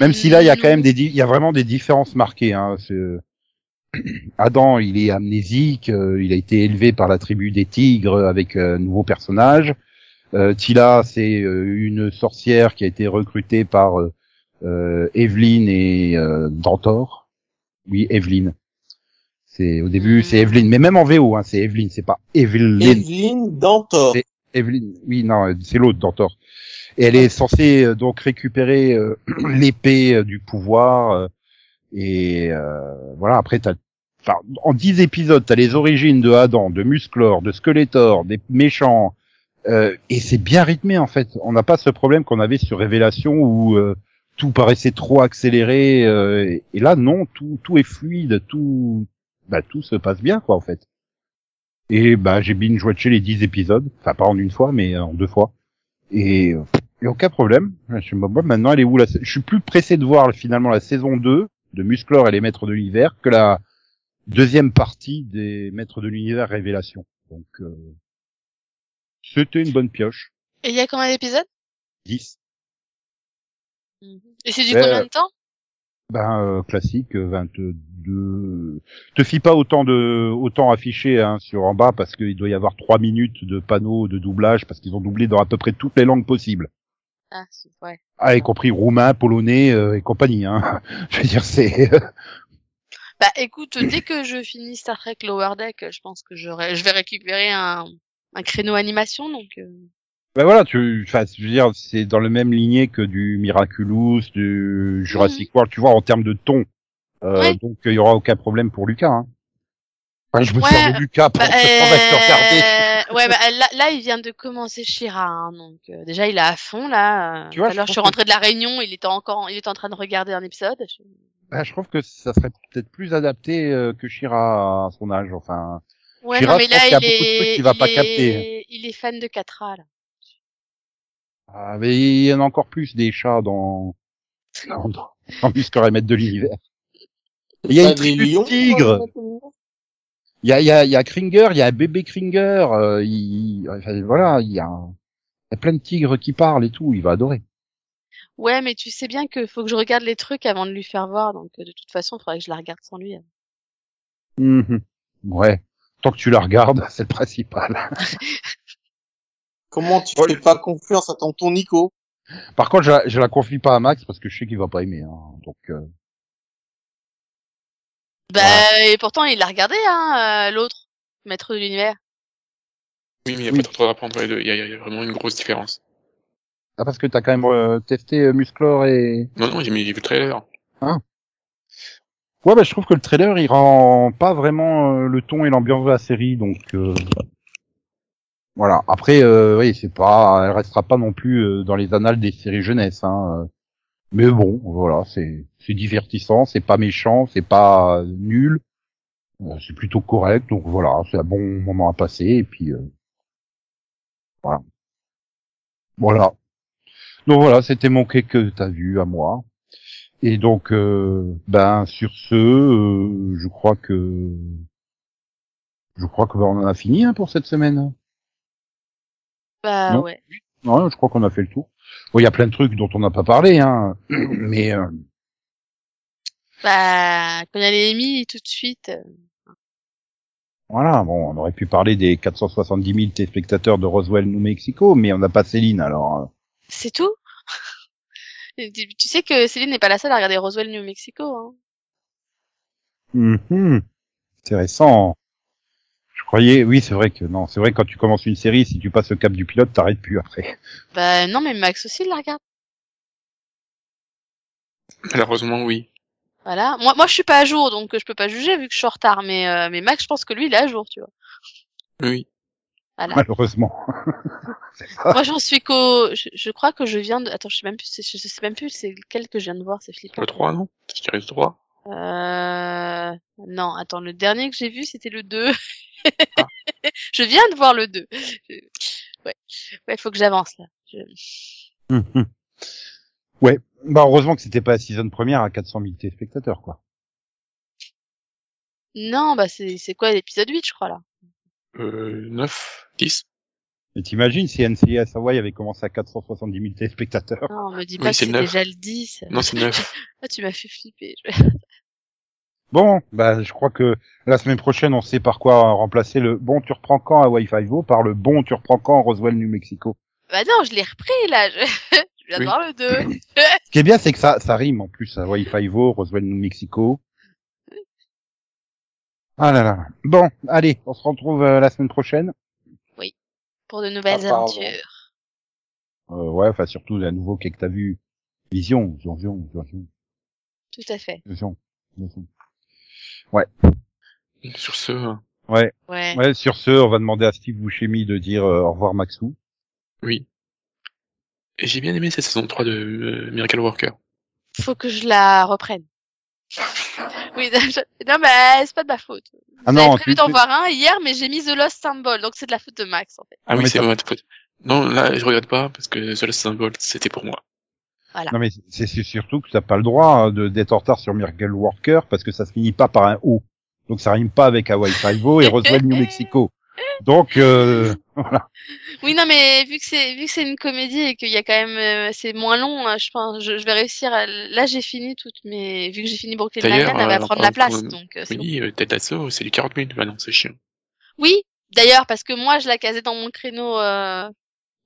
Même si là, il y a quand même des, il y a vraiment des différences marquées. Hein. *clears throat* Adam, il est amnésique, euh, il a été élevé par la tribu des tigres avec euh, un nouveau personnage. Euh, Tila, c'est euh, une sorcière qui a été recrutée par euh, Evelyn et euh, Dantor. Oui, Evelyn. C'est au début, c'est Evelyn, mais même en VO, hein, c'est Evelyn, c'est pas Evelyn. Evelyne Dantor. Evelyn, oui, non, c'est l'autre Dantor. Et elle est censée euh, donc récupérer euh, *clears throat* l'épée du pouvoir. Et euh, voilà, après, t'as, enfin, en dix épisodes, t'as les origines de Adam, de Musclor, de Skeletor, des méchants. euh, et c'est bien rythmé en fait. On n'a pas ce problème qu'on avait sur Révélation où euh, tout paraissait trop accéléré. euh, et, là, non, tout, tout est fluide, tout, bah, tout se passe bien quoi en fait. Et bah j'ai binge watché les 10 épisodes, enfin pas en une fois, mais en deux fois. Et, euh, aucun problème. Je bon, maintenant elle est où la Je suis plus pressé de voir finalement la saison 2 de Musclor et les Maîtres de l'Univers que la deuxième partie des Maîtres de l'Univers Révélation. Donc euh, c'était une bonne pioche. Et il y a combien d'épisodes? 10. Et c'est du Ouais, combien euh, de temps? Ben euh, classique euh, 22. Te fie pas autant de autant affiché hein, sur en bas parce qu'il doit y avoir trois minutes de panneaux de doublage parce qu'ils ont doublé dans à peu près toutes les langues possibles. Ah, c'est- ouais. Ah, y compris roumain, polonais euh, et compagnie. Hein. *laughs* Je veux dire, c'est. *laughs* Bah écoute, dès que je finis Star Trek Lower Deck, je pense que j'aurai, je vais récupérer un, un créneau animation, donc. euh, ben voilà, tu. Enfin, je veux dire, c'est dans le même lignée que du Miraculous, du Jurassic World. Tu vois, en termes de ton. Euh, Ouais. Donc, il y aura aucun problème pour Lucas. Hein. Enfin, je me Ouais, sers de Lucas pour Bah, se regarder. Euh, ouais, bah, là, là, il vient de commencer Shira, hein, donc euh, déjà il est à fond là. euh, Tu vois, l'heure, je je suis pense rentrée de la réunion, il était encore, il était en train de regarder un épisode. Je- Ben, je trouve que ça serait peut-être plus adapté euh, que Shira à son âge. Enfin, Ouais, Shira, non, mais là, qu'il y a il beaucoup de trucs est, qu'il va il pas est- capter. il est fan de 4A là. ah, mais il y en a encore plus des chats dans dans, dans, dans Maître de l'univers. Il y a Pas une des tribu de tigres. Il y a, il y a, il y a Kringer, il y a un bébé Kringer, euh, il, enfin, voilà, il y a, il y a plein de tigres qui parlent et tout, il va adorer. Ouais, mais tu sais bien qu'il faut que je regarde les trucs avant de lui faire voir, donc euh, de toute façon, il faudrait que je la regarde sans lui. Mhm. Ouais, tant que tu la regardes, *laughs* c'est le principal. Comment tu Ouais. fais pas confiance à tonton Nico? Par contre, je, la- je la confie pas à Max parce que je sais qu'il va pas aimer. Hein, donc, euh, Bah, et pourtant, il l'a regardé, hein, euh, l'autre, maître de l'univers. Oui, mais il n'y a pas trop à deux. Il y, a- il y a vraiment une grosse différence. ah parce que t'as quand même euh, testé euh, Musclor et. Non, non, j'ai vu le trailer. Ouais, bah je trouve que le trailer il rend pas vraiment euh, le ton et l'ambiance de la série, donc euh, voilà. Après, euh, oui, c'est pas, elle restera pas non plus euh, dans les annales des séries jeunesse, hein. Mais bon, voilà, c'est divertissant, c'est pas méchant, c'est pas euh, nul, Euh, c'est plutôt correct, donc voilà, c'est un bon moment à passer et puis euh, voilà. Voilà. Donc voilà, c'était mon quai que t'as vu à moi. Et donc, euh, ben sur ce, euh, je crois que je crois que ben, on en a fini hein, pour cette semaine. Bah, Non? ouais. Ouais, je crois qu'on a fait le tour. Bon, il y a plein de trucs dont on n'a pas parlé, hein, *clears throat* mais euh, Bah, quand il y a les émis, tout de suite. euh, voilà. Bon, on aurait pu parler des 470 000 téléspectateurs de Roswell, New Mexico, mais on n'a pas Céline, alors. euh, C'est tout? *laughs* Tu sais que Céline n'est pas la seule à regarder Roswell, New Mexico, hein. mhm, Intéressant. Croyais, oui, c'est vrai que non, c'est vrai que quand tu commences une série, si tu passes le cap du pilote, t'arrêtes plus après. Bah, non, mais Max aussi, il la regarde. Malheureusement, oui. Voilà. Moi, moi, je suis pas à jour, donc je peux pas juger vu que je suis en retard, mais, euh, mais Max, je pense que lui, il est à jour, tu vois. Oui. Voilà. malheureusement. *laughs* Moi, j'en suis qu'au. Je, je crois que je viens de. Attends, je sais même plus. Je sais même plus c'est lequel que je viens de voir. C'est flippant. Le 3, non? Je dirais le 3. Euh... Non, attends. Le dernier que j'ai vu, c'était le 2. *laughs* je viens de voir le 2. Je- Ouais. Ouais, faut que j'avance là. Je... Hum, hum. Ouais. Bah heureusement que c'était pas la saison première à 400 000 téléspectateurs quoi. Non, bah c'est c'est quoi l'épisode 8, je crois là? Euh, 9, 10. Et t'imagines si NCIS Hawaii avait commencé à 470 000 téléspectateurs? Non, me dis Oui, pas que c'est déjà le 10. Non, c'est 9. *laughs* Ah, tu m'as fait flipper. Je- Bon, bah je crois que la semaine prochaine on sait par quoi remplacer le bon tu reprends quand à Wi-Fi Vo par le bon tu reprends quand à Roswell, New Mexico. Bah non, je l'ai repris là. Je, *laughs* je viens de Oui. voir le 2. *laughs* Ce qui est bien c'est que ça ça rime en plus à Wi-Fi Vo, Roswell, New Mexico. Ah là là. Bon, allez, on se retrouve euh, la semaine prochaine. Pour de nouvelles Ah, aventures. Euh, ouais, enfin surtout la nouveau qu'est que t'as vu? Vision, vision, vision, vision, Tout à fait. vision, vision. Sur ce, hein, Ouais, Ouais. ouais. Sur ce, on va demander à Steve Buscemi de dire euh, au revoir Maxou. oui. Et j'ai bien aimé cette saison 3 de euh, Miracle Worker. Faut que je la reprenne. *laughs* Oui, *laughs* non, mais c'est pas de ma faute. Ah J'avais prévu d'en voir un hier, mais j'ai mis The Lost Symbol, donc c'est de la faute de Max, en fait. Ah oui, c'est vraiment ta faute. Non, là, je regarde pas parce que The Last Symbol, c'était pour moi. Voilà. Non mais c'est surtout que t'as pas le droit hein, de d'être en retard sur Miracle Worker parce que ça se finit pas par un O. Donc ça rime pas avec Hawaii Five-O et Roswell, New Mexico. Donc euh, *laughs* voilà. Oui, non, mais vu que c'est vu que c'est une comédie et qu'il y a quand même euh, c'est moins long, hein, je pense je, je vais réussir. À... Là, j'ai fini toutes mes vu que j'ai fini Brooklyn Nine-Nine, elle va euh, prendre la place, donc euh, c'est bon. Oui, euh, Ted Lasso, c'est du 40 minutes. Bah non, c'est chiant. Oui, d'ailleurs, parce que moi, je la casais dans mon créneau euh,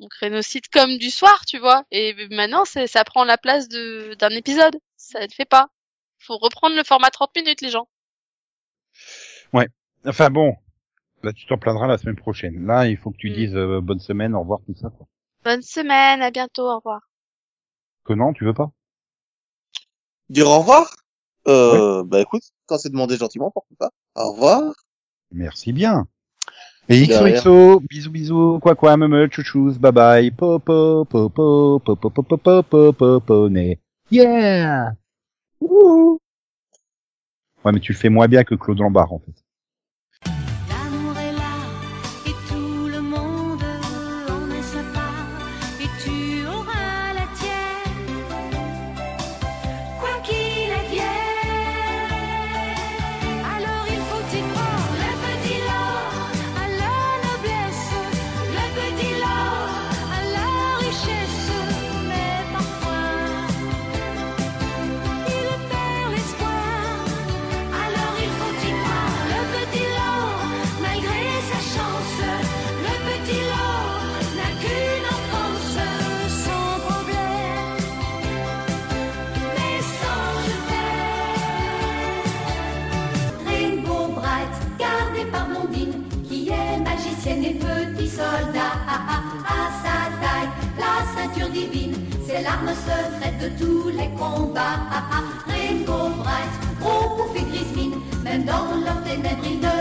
mon créneau sitcom du soir, tu vois, et maintenant, c'est ça prend la place de d'un épisode. Ça ne fait pas. Faut reprendre le format 30 minutes, les gens. Enfin bon, là tu t'en plaindras la semaine prochaine. Là il faut que tu Mm. dises euh, bonne semaine, au revoir tout ça. Quoi. Bonne semaine, à bientôt, au revoir. Que non, tu veux pas? Dire au revoir? Euh, Bah écoute, quand c'est demandé gentiment, pourquoi pas Au revoir. Merci bien. XOXO, bisous bisous, quoi quoi, me chouchous, bye bye, popo, popo, popo, popo, popo, popo, né. Yeah! Wouhou. Ouais, mais tu le fais moins bien que Claude Lombard, en fait. De tous les combats. Rainbow Bright, gros pouf et grise mine, même dans leurs ténèbres